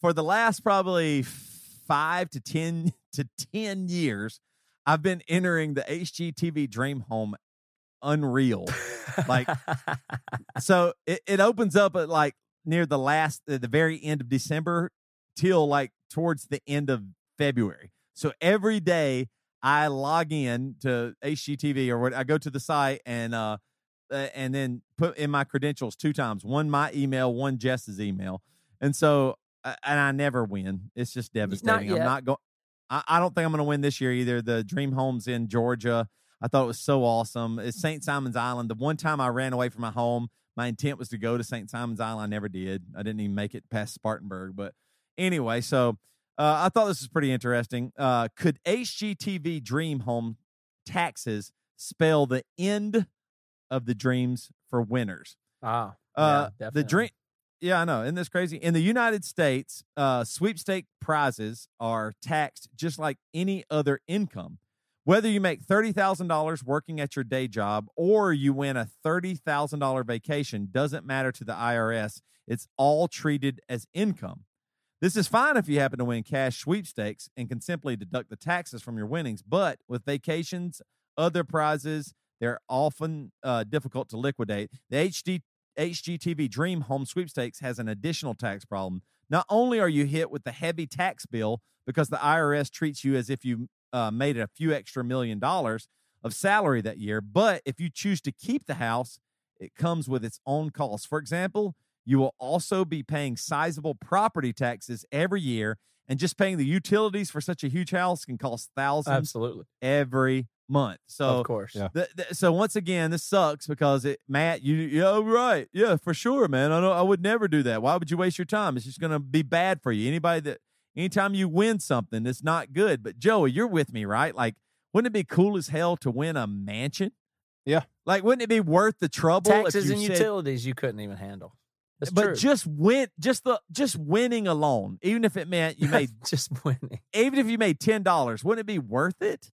For the last probably five to ten <laughs> to ten years, I've been entering the HGTV Dream Home Unreal. Like, <laughs> so it, it opens up at like near the last at the very end of December till like towards the end of February. So every day I log in to HGTV or what I go to the site and uh uh, and then put in my credentials two times, one my email, one Jess's email. And so uh, and I never win. It's just devastating. I'm not going I, I don't think I'm going to win this year either. The Dream Homes in Georgia. I thought it was so awesome. It's St. Simon's Island. The one time I ran away from my home, my intent was to go to St. Simon's Island. I never did. I didn't even make it past Spartanburg. But anyway, so uh, I thought this was pretty interesting. Uh, could HGTV Dream Home taxes spell the end of the dreams for winners? Ah, Uh, yeah, the dream. Yeah, I know. Isn't this crazy? In the United States, uh, sweepstake prizes are taxed just like any other income. Whether you make $30,000 working at your day job or you win a $30,000 vacation doesn't matter to the IRS. It's all treated as income. This is fine if you happen to win cash sweepstakes and can simply deduct the taxes from your winnings. But with vacations, other prizes, they're often uh, difficult to liquidate. The HD, HGTV Dream Home Sweepstakes has an additional tax problem. Not only are you hit with the heavy tax bill because the IRS treats you as if you uh, made a few extra million dollars of salary that year, but if you choose to keep the house, it comes with its own costs. For example, You will also be paying sizable property taxes every year, and just paying the utilities for such a huge house can cost thousands Absolutely. every month. So of course. yeah. the, the- so once again, this sucks because it, Matt, you, yeah, right, yeah, for sure, man. I know I would never do that. Why would you waste your time? It's just going to be bad for you. Anybody that, anytime you win something, it's not good. But Joey, you're with me, right? Like, wouldn't it be cool as hell to win a mansion? Yeah. Like, wouldn't it be worth the trouble? if Taxes you and said- utilities you couldn't even handle. That's but true. just win, just the just winning alone, even if it meant you made, <laughs> just winning. even if you made ten dollars, wouldn't it be worth it?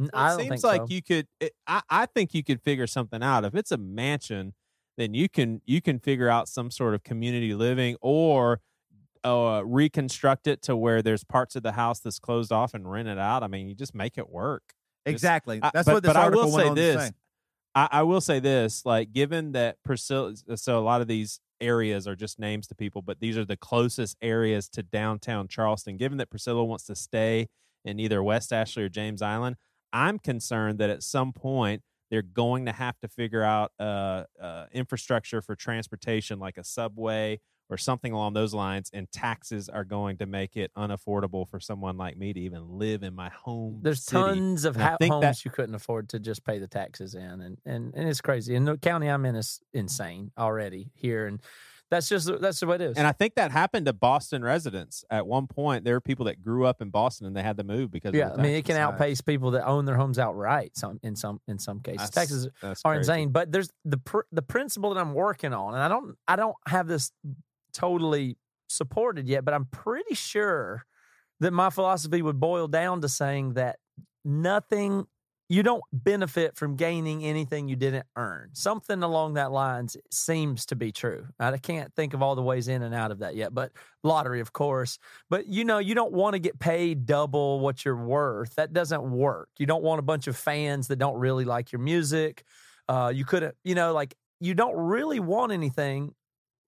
N- Well, I it don't seems think like so. you could. It, I I think you could figure something out. If it's a mansion, then you can you can figure out some sort of community living or uh, reconstruct it to where there's parts of the house that's closed off and rent it out. I mean, you just make it work. Just- Exactly. I- That's but- what this but I will article went say on this. I, I will say this: like, given that Priscilla, so a lot of these areas are just names to people, but these are the closest areas to downtown Charleston. Given that Priscilla wants to stay in either West Ashley or James Island, I'm concerned that at some point they're going to have to figure out uh, uh, infrastructure for transportation, like a subway or something along those lines, and taxes are going to make it unaffordable for someone like me to even live in my home. There's city. tons of ha- homes that- you couldn't afford to just pay the taxes in, and and and it's crazy. And the county I'm in is insane already here, and that's just that's the way it is. And I think that happened to Boston residents at one point. There were people that grew up in Boston and they had to move because yeah, I mean, it can taxes. outpace people that own their homes outright. Some in some in some cases, That's- taxes that's are crazy. insane. But there's the pr- the principle that I'm working on, and I don't I don't have this totally supported yet, but I'm pretty sure that my philosophy would boil down to saying that nothing you don't benefit from gaining anything you didn't earn. Something along that lines seems to be true. I can't think of all the ways in and out of that yet, but lottery, of course. But you know, you don't want to get paid double what you're worth. That doesn't work. You don't want a bunch of fans that don't really like your music. Uh, you couldn't, you know, like you don't really want anything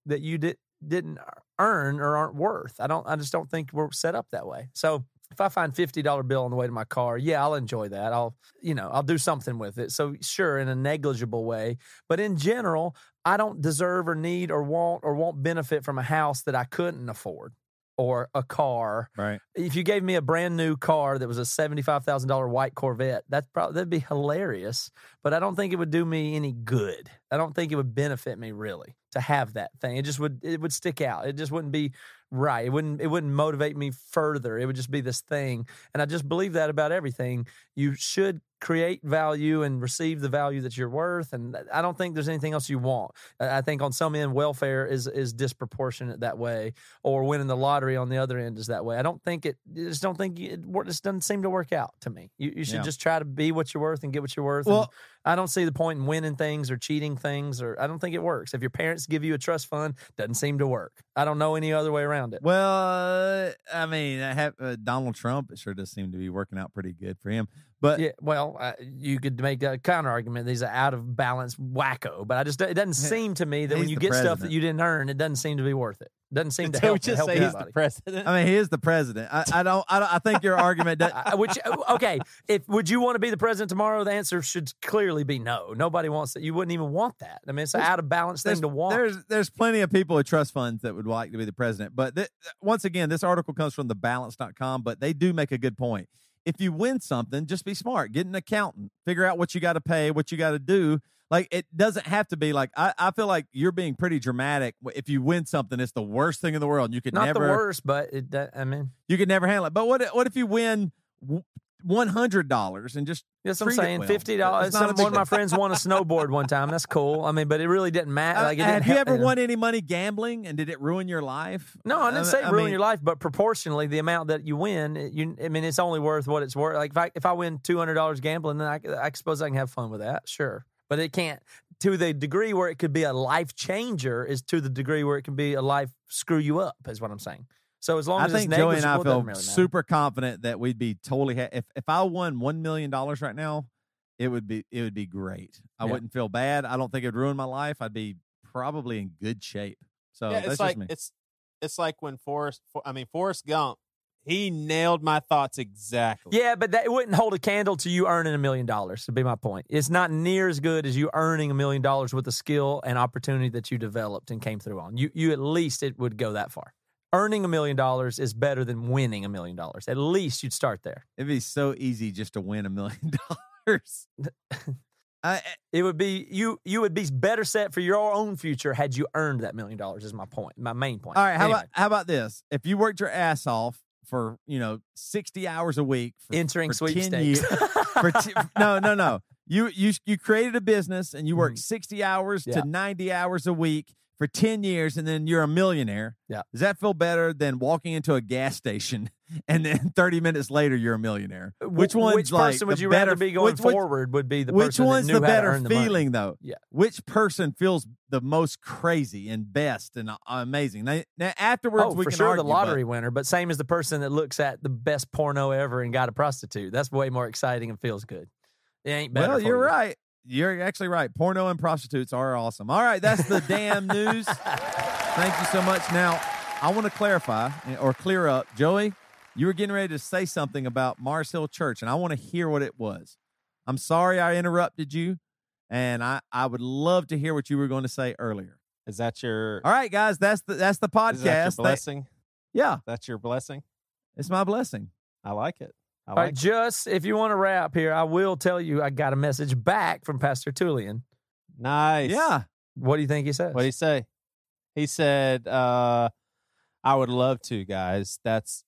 that you did didn't earn or aren't worth. I don't. I just don't think we're set up that way. So if I find fifty dollar bill on the way to my car, yeah, I'll enjoy that. I'll you know I'll do something with it. So sure, in a negligible way, but in general, I don't deserve or need or want or won't benefit from a house that I couldn't afford or a car. Right. If you gave me a brand new car that was a seventy five thousand dollar white Corvette, that's probably that'd be hilarious. But I don't think it would do me any good. I don't think it would benefit me really to have that thing. It just would it would stick out. It just wouldn't be right. It wouldn't it wouldn't motivate me further. It would just be this thing. And I just believe that about everything. You should create value and receive the value that you're worth. And I don't think there's anything else you want. I think on some end, welfare is is disproportionate that way, or winning the lottery on the other end is that way. I don't think it. I just don't think it. This doesn't seem to work out to me. You, you should Yeah. just try to be what you're worth and get what you're worth. Well- I don't see the point in winning things or cheating things, or I don't think it works. If your parents give you a trust fund, doesn't seem to work. I don't know any other way around it. Well, uh, I mean, I have uh, Donald Trump. It sure does seem to be working out pretty good for him. But Yeah, well, uh, you could make a counter argument. These are out of balance wacko, but I just it doesn't seem to me that when you the get stuff that you didn't earn, it doesn't seem to be worth it. Doesn't seem to <laughs> Did help, just help say he's the president? I mean, he is the president. I, I don't. I don't. I think your argument. Does, I- <laughs> which okay, if would you want to be the president tomorrow? The answer should clearly be no. Nobody wants that. You wouldn't even want that. I mean, it's an out of balance there's, thing to want. there's there's plenty of people with trust funds that would like to be the president. But th- once again, this article comes from thebalance.com, but they do make a good point. If you win something, just be smart. Get an accountant. Figure out what you got to pay, what you got to do. Like it doesn't have to be like I, I feel like you're being pretty dramatic. If you win something, it's the worst thing in the world. You could Not never the worst, but it, that- I mean, you could never handle it. But what what if you win one hundred dollars and just that's what I'm saying. well? Fifty dollars. It's not Some one of my friends won a snowboard one time. That's cool. I mean, but it really didn't matter. Like, it Uh, didn't have you ever won any money gambling and did it ruin your life? No, I didn't Uh, say I ruin mean, your life, but proportionally, the amount that you win, it- you, I mean, it's only worth what it's worth. Like if I if I win two hundred dollars gambling, then I, I suppose I can have fun with that, sure. But it can't to the degree where it could be a life changer is to the degree where it can be a life screw you up, is what I'm saying. So as long I as think it's Joey and I feel really super confident that we'd be totally ha- if if I won one million dollars right now, it would be it would be great. I Yeah. wouldn't feel bad. I don't think it'd ruin my life. I'd be probably in good shape. So yeah, that's it's like just me. it's it's like when Forrest. I mean, Forrest Gump. he nailed my thoughts exactly. Yeah, but that wouldn't hold a candle to you earning a million dollars. To be my point, it's not near as good as you earning a million dollars with the skill and opportunity that you developed and came through on. You, you at least it would go that far. Earning a million dollars is better than winning a million dollars. At least you'd start there. It'd be so easy just to win a million <laughs> dollars. <laughs> It would be you. You would be better set for your own future had you earned that million dollars. Is my point. My main point. all right, how Anyway, about how about this? If you worked your ass off for you know sixty hours a week, for, entering for 10 sweepstakes? years, for t- <laughs> no, no, no. You you you created a business and you worked mm-hmm. sixty hours. Yeah. to ninety hours a week for ten years, and then you're a millionaire. Yeah. does that feel better than walking into a gas station <laughs> and then thirty minutes later you're a millionaire? Which one's Which like person would you better, rather be going which, forward? Would be the which one's the better earn the money. feeling though? Yeah. Which person feels the most crazy and best and uh, amazing? Now, now afterwards, Oh, we for can sure, argue, the but- lottery winner. But same as the person that looks at the best porno ever and got a prostitute. That's way more exciting and feels good. It ain't better. Well, you're you. right. You're actually right. Porno and prostitutes are awesome. All right, that's the damn news. Thank you so much. Now, I want to clarify eh, or clear up. Joey, you were getting ready to say something about Mars Hill Church, and I want to hear what it was. I'm sorry I interrupted you, and I, I would love to hear what you were going to say earlier. Is that your All right, guys, that's the that's the is that your podcast. Thank- blessing? yeah, That's your blessing. it's my blessing. I like it. I All like right, just if you want to wrap here, I will tell you I got a message back from Pastor Tullian. Nice. Yeah, What do you think he says? What did he say? He said, uh, "I would love to, guys." That's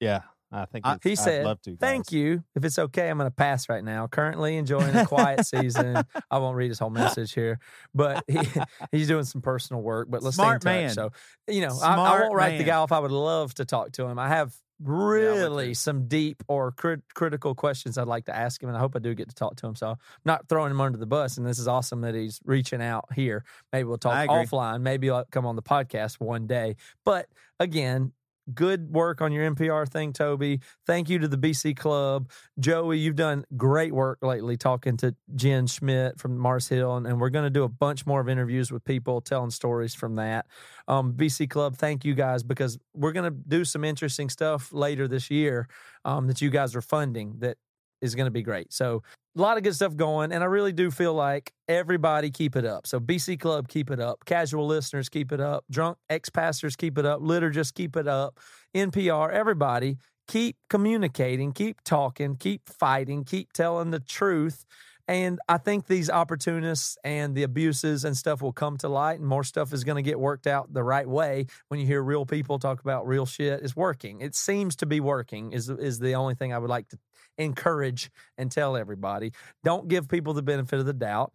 yeah. I think I- he I'd said, love to. Guys. Thank you. If it's okay, I'm going to pass right now. Currently enjoying a quiet <laughs> season. I won't read his whole message here, but he, <laughs> he's doing some personal work. But let's Smart stay in man. touch. So, you know, I, I won't write the guy off. I would love to talk to him. I have really some deep or crit- critical questions I'd like to ask him, and I hope I do get to talk to him. So, I'm not throwing him under the bus. And this is awesome that he's reaching out here. Maybe we'll talk offline. Maybe I'll come on the podcast one day. But again, good work on your NPR thing, Toby. Thank you to the BC Club. Joey, you've done great work lately talking to Jen Schmidt from Mars Hill, and, and we're going to do a bunch more of interviews with people telling stories from that. Um, BC Club, thank you guys because we're going to do some interesting stuff later this year um, that you guys are funding that is going to be great. So, a lot of good stuff going, and I really do feel like everybody keep it up. So, BC Club, keep it up. Casual listeners, keep it up. Drunk ex pastors, keep it up. Litter, just keep it up. NPR, everybody, keep communicating, keep talking, keep fighting, keep telling the truth. And I think these opportunists and the abuses and stuff will come to light, and more stuff is going to get worked out the right way. When you hear real people talk about real shit, it's working. It seems to be working. Is is the only thing I would like to encourage and tell everybody. Don't give people the benefit of the doubt.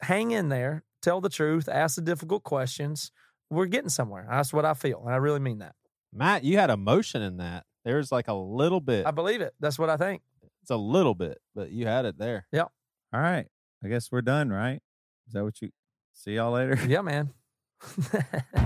Hang in there, tell the truth, ask the difficult questions. We're getting somewhere. That's what I feel, and I really mean that. Matt. You had emotion in that. There's like a little bit. I believe it. That's what I think. It's a little bit, but you had it there. Yep. All right, I guess we're done, right? Is that what you? See y'all later. Yeah, <laughs> man. <laughs>